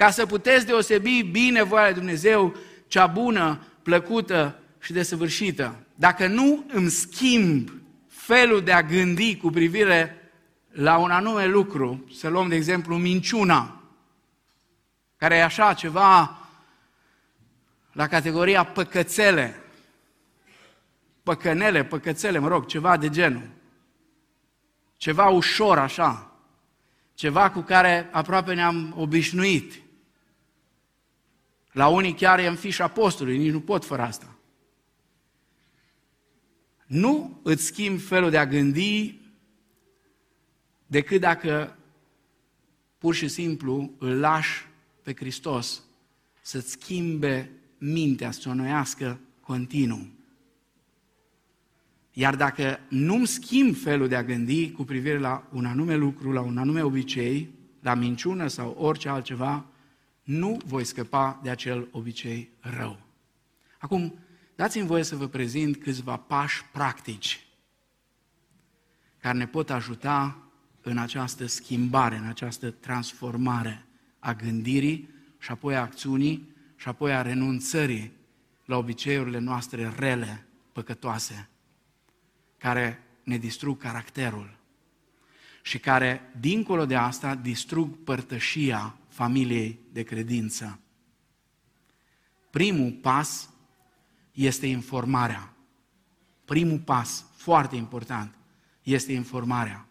Ca să puteți deosebi bine voia lui Dumnezeu, cea bună, plăcută și desăvârșită. Dacă nu îmi schimb felul de a gândi cu privire la un anume lucru, să luăm de exemplu minciuna, care e așa ceva la categoria păcățele, păcănele, păcățele, mă rog, ceva de genul. Ceva ușor așa, ceva cu care aproape ne-am obișnuit. La unii chiar e în fișa postului, nici nu pot fără asta. Nu îți schimbi felul de a gândi decât dacă pur și simplu îl lași pe Hristos să-ți schimbe mintea să o noiască continuu. Iar dacă nu-mi schimb felul de a gândi cu privire la un anume lucru, la un anume obicei, la minciună sau orice altceva, nu voi scăpa de acel obicei rău. Acum, dați-mi voie să vă prezint câțiva pași practici care ne pot ajuta în această schimbare, în această transformare a gândirii și apoi a acțiunii și apoi a renunțării la obiceiurile noastre rele, păcătoase, care ne distrug caracterul și care, dincolo de asta, distrug părtășia familiei de credință. Primul pas este informarea. Primul pas, foarte important, este informarea.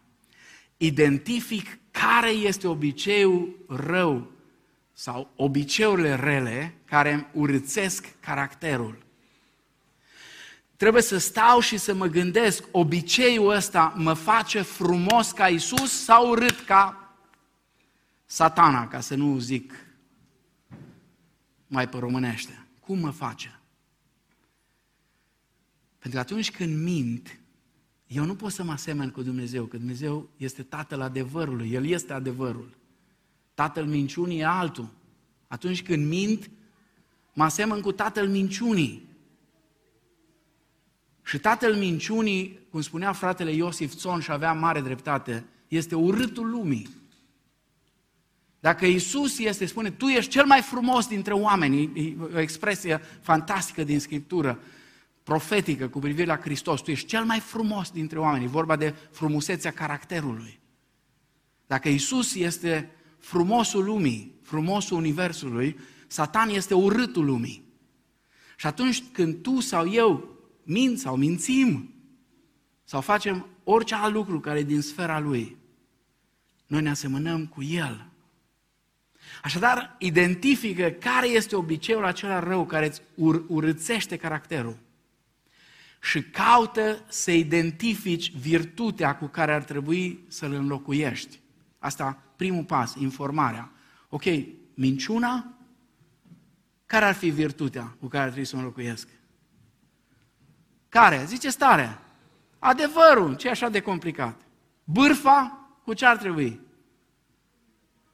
Identific care este obiceiul rău sau obiceiurile rele care îmi urățesc caracterul. Trebuie să stau și să mă gândesc, obiceiul ăsta mă face frumos ca Isus sau urât ca satana, ca să nu zic mai pe românește. Cum mă face? Pentru că atunci când mint, eu nu pot să mă asemăn cu Dumnezeu, că Dumnezeu este Tatăl adevărului, El este adevărul. Tatăl minciunii e altul. Atunci când mint, mă asemăn cu Tatăl minciunii. Și Tatăl minciunii, cum spunea fratele Iosif Țon și avea mare dreptate, este urâtul lumii. Dacă Isus este, spune, tu ești cel mai frumos dintre oameni, e o expresie fantastică din Scriptură, profetică cu privire la Hristos, tu ești cel mai frumos dintre oameni, e vorba de frumusețea caracterului. Dacă Isus este frumosul lumii, frumosul universului, Satan este urâtul lumii. Și atunci când tu sau eu mint sau mințim sau facem orice alt lucru care e din sfera lui, noi ne asemănăm cu el. Așadar, identifică care este obiceiul acela rău care îți ur- urâțește caracterul și caută să identifici virtutea cu care ar trebui să-l înlocuiești. Asta, primul pas, informarea. Ok, minciuna, care ar fi virtutea cu care ar trebui să o înlocuiesc? Care? Zice stare. Adevărul, ce e așa de complicat? Bârfa, cu ce ar trebui?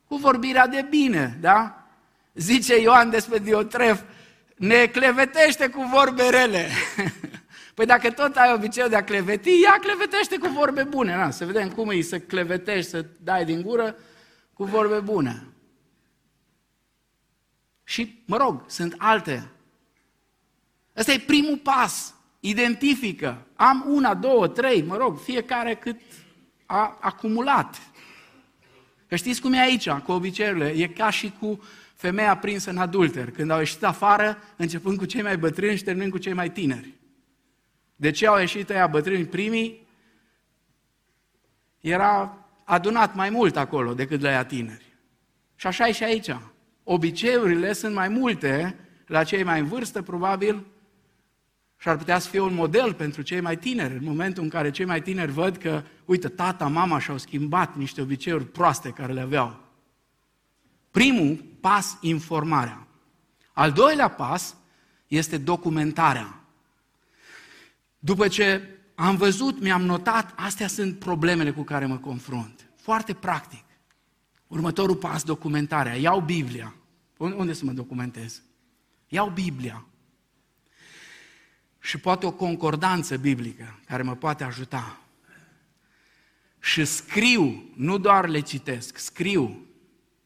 Cu vorbirea de bine, da? Zice Ioan despre Diotref, ne clevetește cu vorbe rele. Păi dacă tot ai obiceiul de a cleveti, ia clevetește cu vorbe bune. Na, să vedem cum e să clevetești, să dai din gură cu vorbe bune. Și, mă rog, sunt alte. Ăsta e primul pas. Identifică. Am una, două, trei, mă rog, fiecare cât a acumulat. Că știți cum e aici, cu obiceiurile? E ca și cu femeia prinsă în adulter, când au ieșit afară, începând cu cei mai bătrâni și terminând cu cei mai tineri. De ce au ieșit ăia bătrâni primii? Era adunat mai mult acolo decât la ea tineri. Și așa e și aici. Obiceiurile sunt mai multe la cei mai în vârstă, probabil, și ar putea să fie un model pentru cei mai tineri, în momentul în care cei mai tineri văd că, uite, tata, mama și-au schimbat niște obiceiuri proaste care le aveau. Primul pas, informarea. Al doilea pas este documentarea. După ce am văzut, mi-am notat, astea sunt problemele cu care mă confrunt. Foarte practic. Următorul pas, documentarea. Iau Biblia. Unde să mă documentez? Iau Biblia. Și poate o concordanță biblică care mă poate ajuta. Și scriu, nu doar le citesc, scriu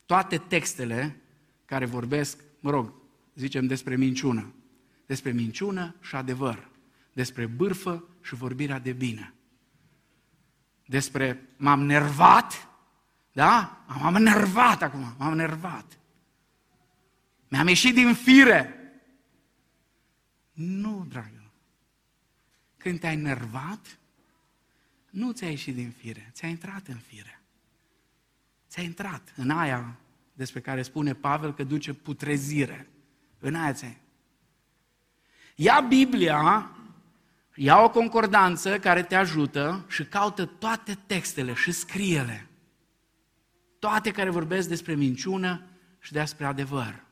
toate textele care vorbesc, mă rog, zicem despre minciună. Despre minciună și adevăr despre bârfă și vorbirea de bine. Despre m-am nervat, da? M-am nervat acum, m-am nervat. Mi-am ieșit din fire. Nu, dragă. Când te-ai nervat, nu ți-ai ieșit din fire, ți-ai intrat în fire. Ți-ai intrat în aia despre care spune Pavel că duce putrezire. În aia ți-ai. Ia Biblia Ia o concordanță care te ajută și caută toate textele și scrie-le. Toate care vorbesc despre minciună și despre adevăr.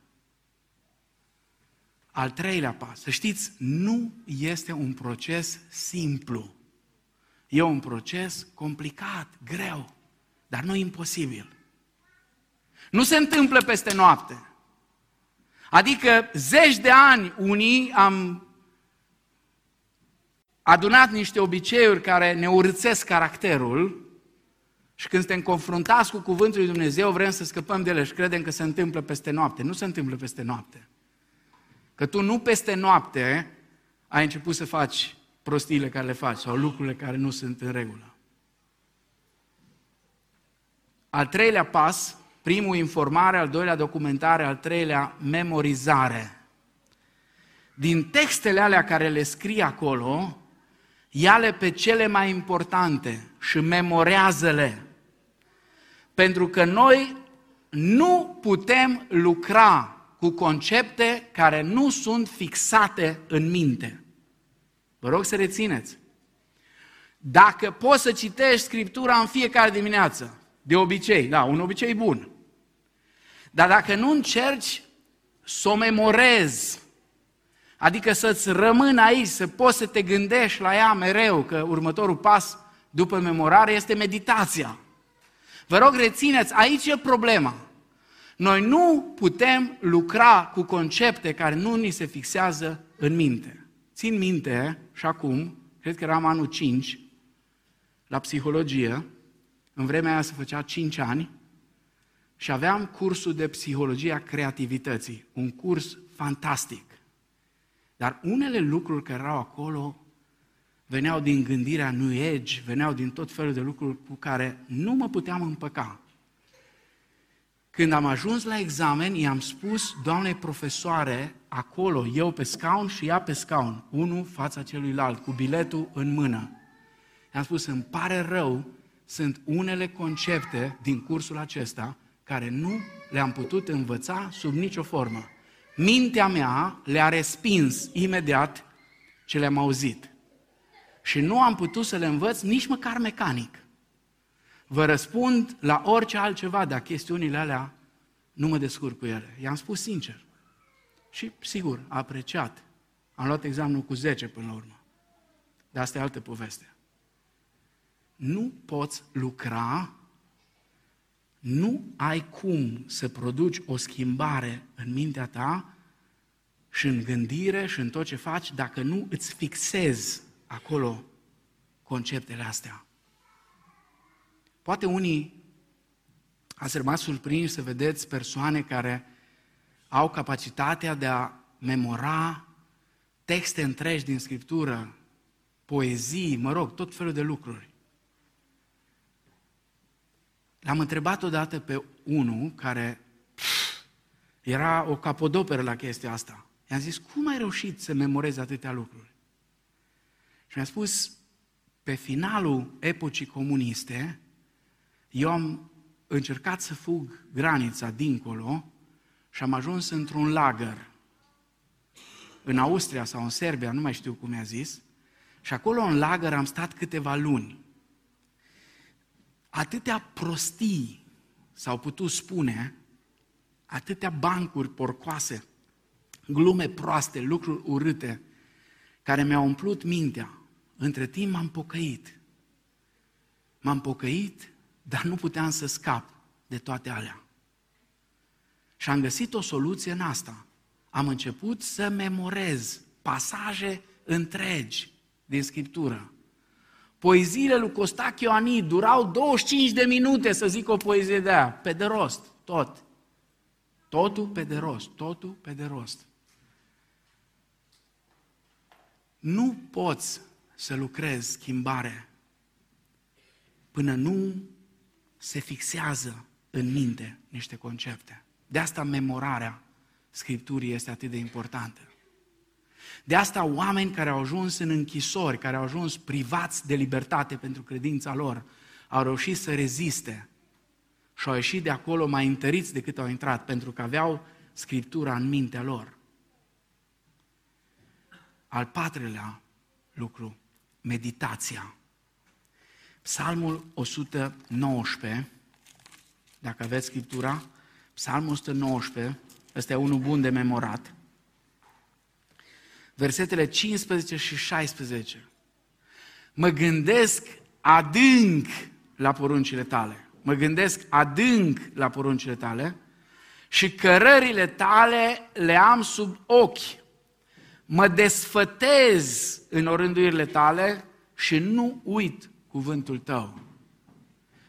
Al treilea pas. Să știți, nu este un proces simplu. E un proces complicat, greu, dar nu imposibil. Nu se întâmplă peste noapte. Adică zeci de ani unii am adunat niște obiceiuri care ne urțesc caracterul și când suntem confruntați cu Cuvântul lui Dumnezeu, vrem să scăpăm de ele și credem că se întâmplă peste noapte. Nu se întâmplă peste noapte. Că tu nu peste noapte ai început să faci prostiile care le faci sau lucrurile care nu sunt în regulă. Al treilea pas, primul informare, al doilea documentare, al treilea memorizare. Din textele alea care le scrie acolo, ia-le pe cele mai importante și memorează-le. Pentru că noi nu putem lucra cu concepte care nu sunt fixate în minte. Vă rog să rețineți. Dacă poți să citești Scriptura în fiecare dimineață, de obicei, da, un obicei bun, Dar dacă nu încerci să o memorezi, adică să-ți rămână aici, să poți să te gândești la ea mereu, că următorul pas după memorare este meditația. Vă rog, rețineți, aici e problema. Noi nu putem lucra cu concepte care nu ni se fixează în minte. Țin minte, și acum, cred că eram anul 5, la psihologie, în vremea aia se făcea 5 ani, și aveam cursul de psihologia creativității, un curs fantastic. Dar unele lucruri care erau acolo veneau din gândirea New Age, veneau din tot felul de lucruri cu care nu mă puteam împăca. Când am ajuns la examen, i-am spus doamnei profesoare, acolo, eu pe scaun și ea pe scaun, unul fața celuilalt, cu biletul în mână. I-am spus, îmi pare rău, sunt unele concepte din cursul acesta care nu le-am putut învăța sub nicio formă. Mintea mea le-a respins imediat ce le-am auzit. Și nu am putut să le învăț nici măcar mecanic. Vă răspund la orice altceva, dar chestiunile alea nu mă descurc cu ele. I-am spus sincer. Și, sigur, a apreciat. Am luat examenul cu 10 până la urmă. Dar asta e altă poveste. Nu poți lucra, nu ai cum să produci o schimbare în mintea ta și în gândire și în tot ce faci dacă nu îți fixezi acolo conceptele astea. Poate unii ați rămas surprinși să vedeți persoane care au capacitatea de a memora texte întregi din Scriptură, poezii, mă rog, tot felul de lucruri. L-am întrebat odată pe unul care pf, era o capodoperă la chestia asta. I-am zis, cum ai reușit să memorezi atâtea lucruri? Și mi-a spus, pe finalul epocii comuniste, eu am încercat să fug granița dincolo și am ajuns într-un lagăr în Austria sau în Serbia, nu mai știu cum mi-a zis, și acolo în lagăr am stat câteva luni. Atâtea prostii s-au putut spune, atâtea bancuri porcoase, glume proaste, lucruri urâte, care mi-au umplut mintea. Între timp m-am pocăit. M-am pocăit dar nu puteam să scap de toate alea. Și am găsit o soluție în asta. Am început să memorez pasaje întregi din Scriptură. Poeziile lui Costache Ioanid durau 25 de minute să zic o poezie de aia, pe de rost, tot. Totul pe de rost, totul pe de rost. Nu poți să lucrezi schimbare până nu se fixează în minte niște concepte. De asta memorarea Scripturii este atât de importantă. De asta oameni care au ajuns în închisori, care au ajuns privați de libertate pentru credința lor, au reușit să reziste și au ieșit de acolo mai întăriți decât au intrat, pentru că aveau Scriptura în mintea lor. Al patrulea lucru, meditația. Psalmul 119, dacă aveți Scriptura, Psalmul 119, ăsta e unul bun de memorat, versetele 15 și 16. Mă gândesc adânc la poruncile tale. Mă gândesc adânc la poruncile tale și cărările tale le am sub ochi. Mă desfătez în orânduirile tale și nu uit cuvântul tău.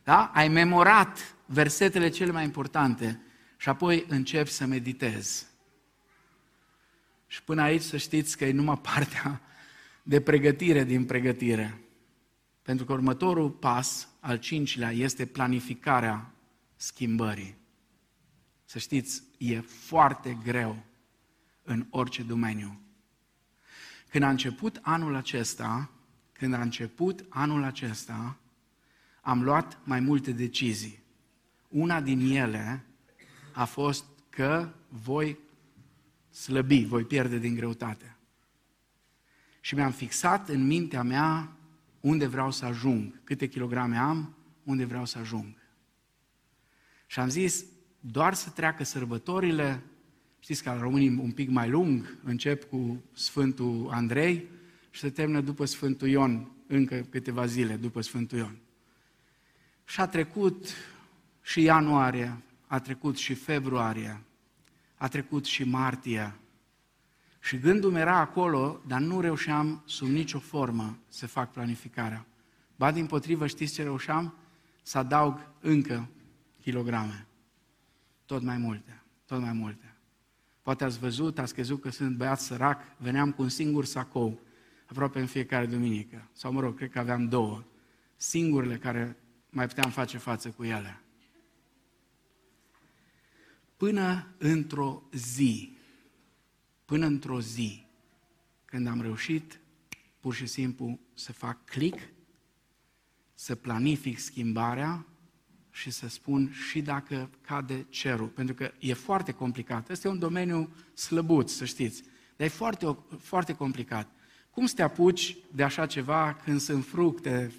Da? Ai memorat versetele cele mai importante și apoi începi să meditezi. Și până aici să știți că e numai partea de pregătire din pregătire. Pentru că următorul pas, al cincilea, este planificarea schimbării. Să știți, e foarte greu în orice domeniu. Când a început anul acesta, când a început anul acesta, am luat mai multe decizii. Una din ele a fost că voi slăbi, voi pierde din greutate. Și mi-am fixat în mintea mea unde vreau să ajung, câte kilograme am, unde vreau să ajung. Și am zis, doar să treacă sărbătorile, știți că la românii un pic mai lung, încep cu Sfântul Andrei și se termină după Sfântul Ion, încă câteva zile după Sfântul Ion. Și a trecut și ianuarie, a trecut și februarie, a trecut și martie. Și gândul era acolo, dar nu reușeam sub nicio formă să fac planificarea. Ba din potrivă, știți ce reușeam? Să adaug încă kilograme. Tot mai multe, tot mai multe. Poate ați văzut, ați crezut că sunt băiat sărac, veneam cu un singur sacou, aproape în fiecare duminică. Sau mă rog, cred că aveam două. Singurele care mai puteam face față cu ele. Până într-o zi, până într-o zi, când am reușit pur și simplu să fac click, să planific schimbarea și să spun și dacă cade cerul, pentru că e foarte complicat. Este un domeniu slăbuț, să știți, dar e foarte, foarte complicat. Cum să te apuci de așa ceva când sunt fructe,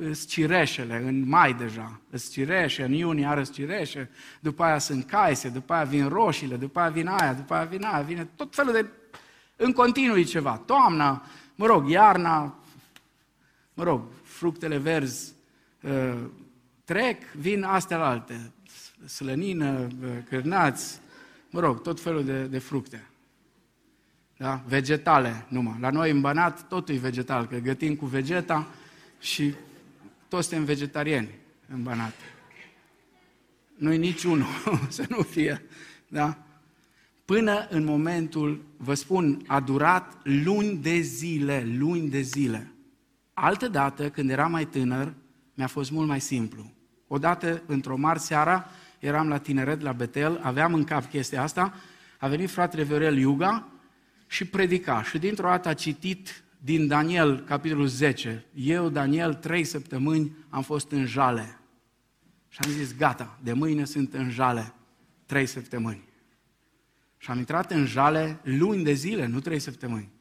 îți cireșele, în mai deja, îți cireșe, în iunie are cireșe, după aia sunt caise, după aia vin roșiile, după aia vin aia, după aia vin aia, vine tot felul de... În continuu ceva. Toamna, mă rog, iarna, mă rog, fructele verzi uh, trec, vin astea alte, slănină, uh, cârnați, mă rog, tot felul de, de fructe. Da? Vegetale numai. La noi în Banat totul e vegetal, că gătim cu vegeta, și toți suntem vegetariani în Banat. Nu-i niciunul să nu fie, da? Până în momentul, vă spun, a durat luni de zile, luni de zile. Altă dată, când eram mai tânăr, mi-a fost mult mai simplu. Odată, într-o mare seara, eram la tineret, la Betel, aveam în cap chestia asta, a venit fratele Viorel Iuga și predica. Și dintr-o dată a citit din Daniel, capitolul 10. Eu, Daniel, trei săptămâni am fost în jale. Și am zis, gata, de mâine sunt în jale. Trei săptămâni. Și am intrat în jale luni de zile, nu trei săptămâni.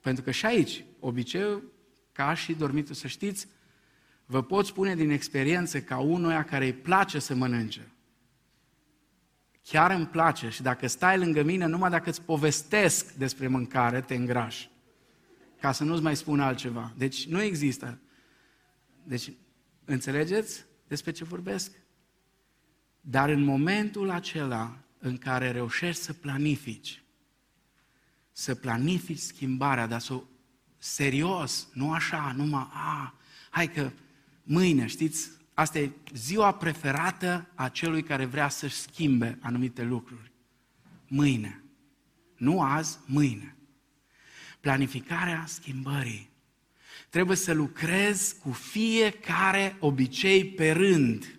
Pentru că și aici, obiceiul, ca și dormitul, să știți, vă pot spune din experiență ca unuia care îi place să mănânce. Chiar îmi place și dacă stai lângă mine, numai dacă îți povestesc despre mâncare, te îngrași ca să nu-ți mai spun altceva. Deci nu există. Deci, înțelegeți despre ce vorbesc? Dar în momentul acela în care reușești să planifici, să planifici schimbarea, dar să o serios, nu așa, numai, a, hai că mâine, știți, asta e ziua preferată a celui care vrea să-și schimbe anumite lucruri. Mâine. Nu azi, mâine planificarea schimbării. Trebuie să lucrezi cu fiecare obicei pe rând.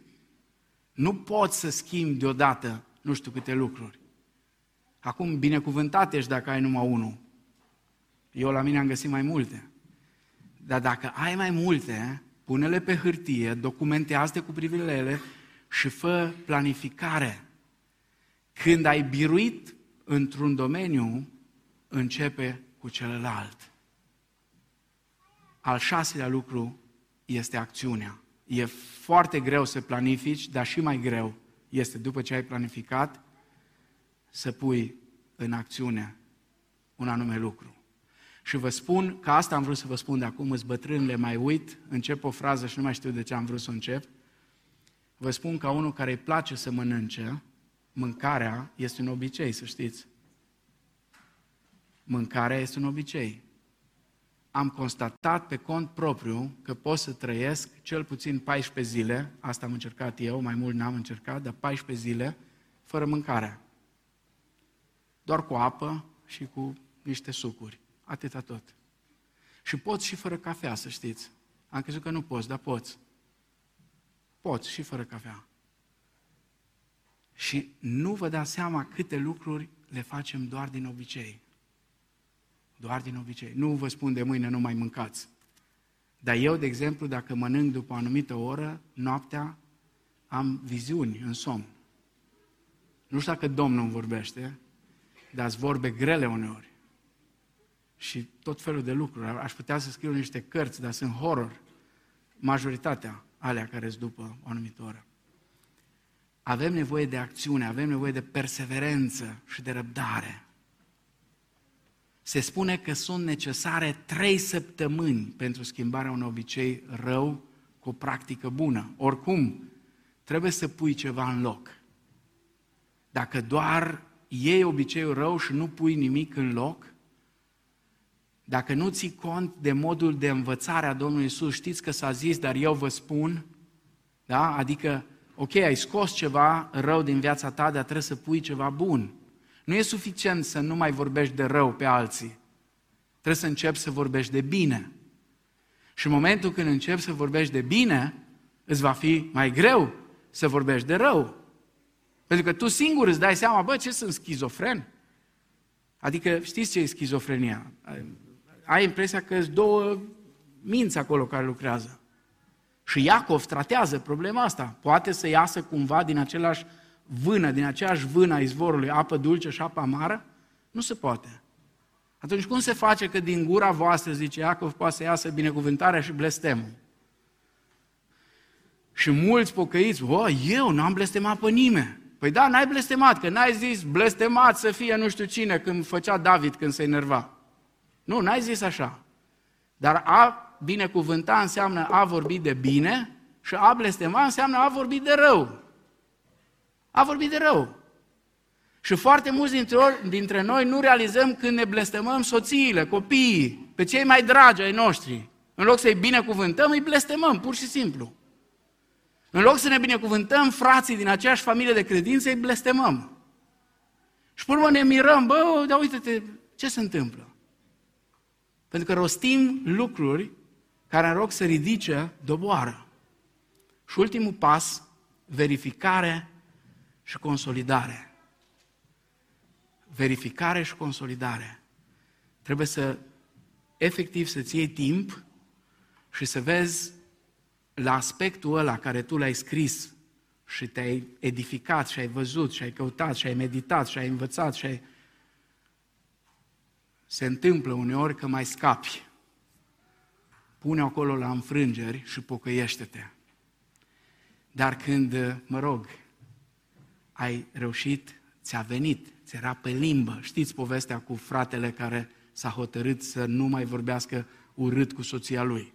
Nu poți să schimbi deodată nu știu câte lucruri. Acum, binecuvântat ești dacă ai numai unul. Eu la mine am găsit mai multe. Dar dacă ai mai multe, pune-le pe hârtie, documentează cu privire la ele și fă planificare. Când ai biruit într-un domeniu, începe cu celălalt. Al șaselea lucru este acțiunea. E foarte greu să planifici, dar și mai greu este după ce ai planificat să pui în acțiune un anume lucru. Și vă spun că asta am vrut să vă spun de acum, îți bătrânile mai uit, încep o frază și nu mai știu de ce am vrut să încep. Vă spun ca unul care îi place să mănânce, mâncarea este un obicei, să știți. Mâncarea este un obicei. Am constatat pe cont propriu că pot să trăiesc cel puțin 14 zile, asta am încercat eu, mai mult n-am încercat, dar 14 zile, fără mâncare. Doar cu apă și cu niște sucuri. Atâta tot. Și poți și fără cafea, să știți. Am crezut că nu poți, dar poți. Poți și fără cafea. Și nu vă dați seama câte lucruri le facem doar din obicei. Doar din obicei. Nu vă spun de mâine nu mai mâncați. Dar eu, de exemplu, dacă mănânc după o anumită oră, noaptea, am viziuni în somn. Nu știu dacă Domnul îmi vorbește, dar sunt vorbe grele uneori. Și tot felul de lucruri. Aș putea să scriu niște cărți, dar sunt horror. Majoritatea alea care sunt după o anumită oră. avem nevoie de acțiune, avem nevoie de perseverență și de răbdare. Se spune că sunt necesare trei săptămâni pentru schimbarea unui obicei rău cu o practică bună. Oricum, trebuie să pui ceva în loc. Dacă doar iei obiceiul rău și nu pui nimic în loc, dacă nu ții cont de modul de învățare a Domnului Isus, știți că s-a zis, dar eu vă spun, da? Adică, ok, ai scos ceva rău din viața ta, dar trebuie să pui ceva bun. Nu e suficient să nu mai vorbești de rău pe alții. Trebuie să începi să vorbești de bine. Și în momentul când începi să vorbești de bine, îți va fi mai greu să vorbești de rău. Pentru că tu singur îți dai seama, bă, ce sunt schizofren? Adică știți ce e schizofrenia? Ai impresia că sunt două minți acolo care lucrează. Și Iacov tratează problema asta. Poate să iasă cumva din același vână, din aceeași vână a izvorului, apă dulce și apă amară? Nu se poate. Atunci cum se face că din gura voastră, zice Iacov, poate să iasă binecuvântarea și blestemul? Și mulți pocăiți, o, eu n-am blestemat pe nimeni. Păi da, n-ai blestemat, că n-ai zis blestemat să fie nu știu cine când făcea David când se enerva. Nu, n-ai zis așa. Dar a binecuvânta înseamnă a vorbi de bine și a blestema înseamnă a vorbi de rău. A vorbi de rău. Și foarte mulți dintre, dintre noi nu realizăm când ne blestemăm soțiile, copiii, pe cei mai dragi ai noștri. În loc să-i binecuvântăm, îi blestemăm, pur și simplu. În loc să ne binecuvântăm frații din aceeași familie de credință, îi blestemăm. Și până urmă ne mirăm, bă, dar uite-te, ce se întâmplă? Pentru că rostim lucruri care în rog să ridice doboară. Și ultimul pas, verificare și consolidare. Verificare și consolidare. Trebuie să, efectiv, să-ți iei timp și să vezi la aspectul ăla care tu l-ai scris și te-ai edificat și ai văzut și ai căutat și ai meditat și ai învățat și ai... Se întâmplă uneori că mai scapi. Pune acolo la înfrângeri și pocăiește-te. Dar când, mă rog, ai reușit, ți-a venit, ți era pe limbă. Știți povestea cu fratele care s-a hotărât să nu mai vorbească urât cu soția lui.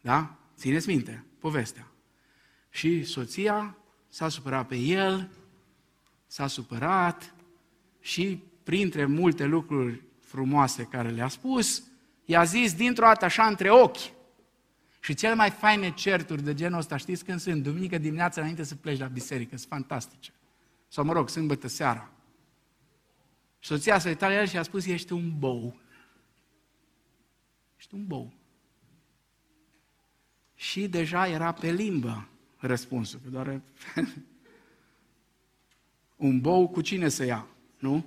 Da? Țineți minte, povestea. Și soția s-a supărat pe el, s-a supărat și printre multe lucruri frumoase care le-a spus, i-a zis dintr-o dată așa între ochi. Și cele mai faine certuri de genul ăsta, știți când sunt? Duminică dimineața înainte să pleci la biserică, sunt fantastice. Sau mă rog, sâmbătă seara. Și soția s-a uitat la el și a spus, ești un bou. Ești un bou. Și deja era pe limbă răspunsul, că doar un bou cu cine să ia, nu?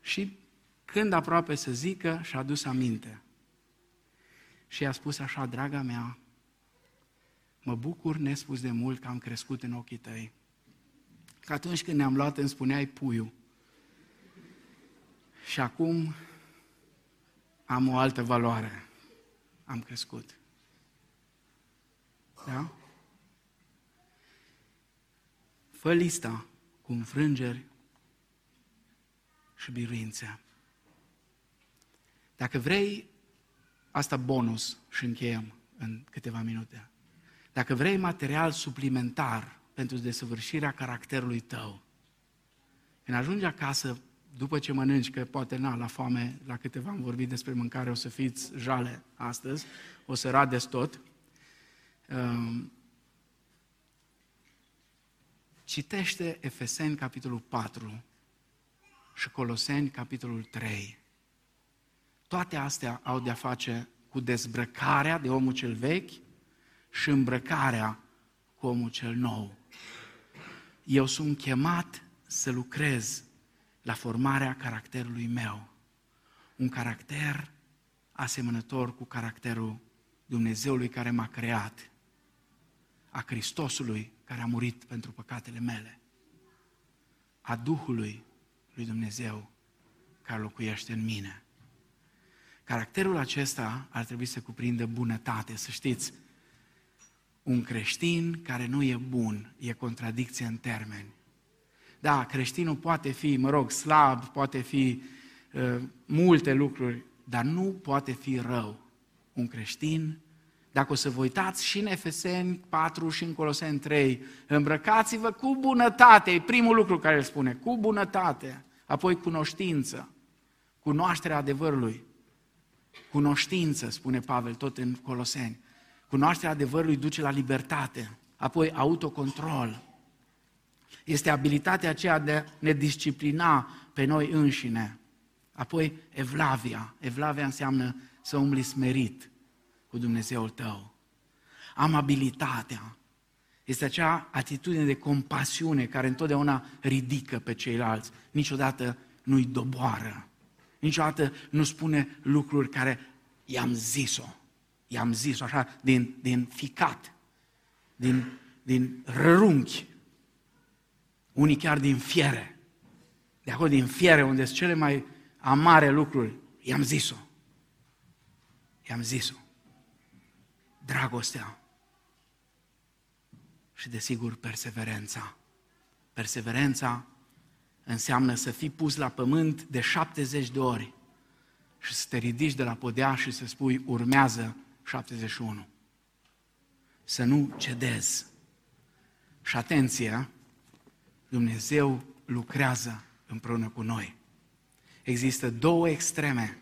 Și când aproape să zică, și-a dus aminte. Și a spus așa, draga mea, mă bucur nespus de mult că am crescut în ochii tăi. Că atunci când ne-am luat îmi spuneai puiu. Și acum am o altă valoare am crescut. Da? Fă lista cu înfrângeri și biruințe. Dacă vrei, asta bonus și încheiem în câteva minute. Dacă vrei material suplimentar pentru desăvârșirea caracterului tău, când ajungi acasă, după ce mănânci, că poate na, la foame, la câteva am vorbit despre mâncare, o să fiți jale astăzi, o să radeți tot. Um, citește Efeseni capitolul 4 și Coloseni capitolul 3. Toate astea au de-a face cu dezbrăcarea de omul cel vechi și îmbrăcarea cu omul cel nou. Eu sunt chemat să lucrez la formarea caracterului meu. Un caracter asemănător cu caracterul Dumnezeului care m-a creat, a Hristosului care a murit pentru păcatele mele, a Duhului lui Dumnezeu care locuiește în mine. Caracterul acesta ar trebui să cuprindă bunătate, să știți. Un creștin care nu e bun e contradicție în termeni. Da, creștinul poate fi, mă rog, slab, poate fi uh, multe lucruri, dar nu poate fi rău. Un creștin, dacă o să vă uitați și în Efeseni 4 și în Coloseni 3, îmbrăcați-vă cu bunătate, e primul lucru care îl spune, cu bunătate, apoi cunoștință, cunoașterea adevărului. Cunoștință, spune Pavel tot în Coloseni. Cunoașterea adevărului duce la libertate, apoi autocontrol. Este abilitatea aceea de a ne disciplina pe noi înșine. Apoi evlavia. Evlavia înseamnă să umbli smerit cu Dumnezeul tău. Amabilitatea. Este acea atitudine de compasiune care întotdeauna ridică pe ceilalți. Niciodată nu-i doboară. Niciodată nu spune lucruri care i-am zis-o. I-am zis-o așa din, din ficat, din, din rărunchi. Unii chiar din fiere. De acolo din fiere, unde sunt cele mai amare lucruri. I-am zis-o. I-am zis-o. Dragostea. Și desigur perseverența. Perseverența înseamnă să fii pus la pământ de 70 de ori și să te ridici de la podea și să spui urmează 71. Să nu cedezi. Și atenție, Dumnezeu lucrează împreună cu noi. Există două extreme.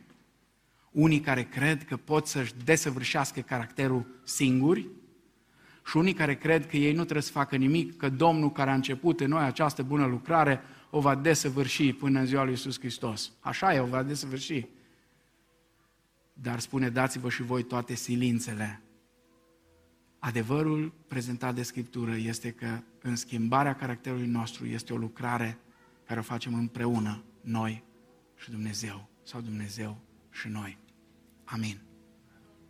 Unii care cred că pot să-și desăvârșească caracterul singuri și unii care cred că ei nu trebuie să facă nimic, că Domnul care a început în noi această bună lucrare o va desăvârși până în ziua lui Iisus Hristos. Așa e, o va desăvârși. Dar spune, dați-vă și voi toate silințele. Adevărul prezentat de Scriptură este că în schimbarea caracterului nostru este o lucrare care o facem împreună, noi și Dumnezeu, sau Dumnezeu și noi. Amin.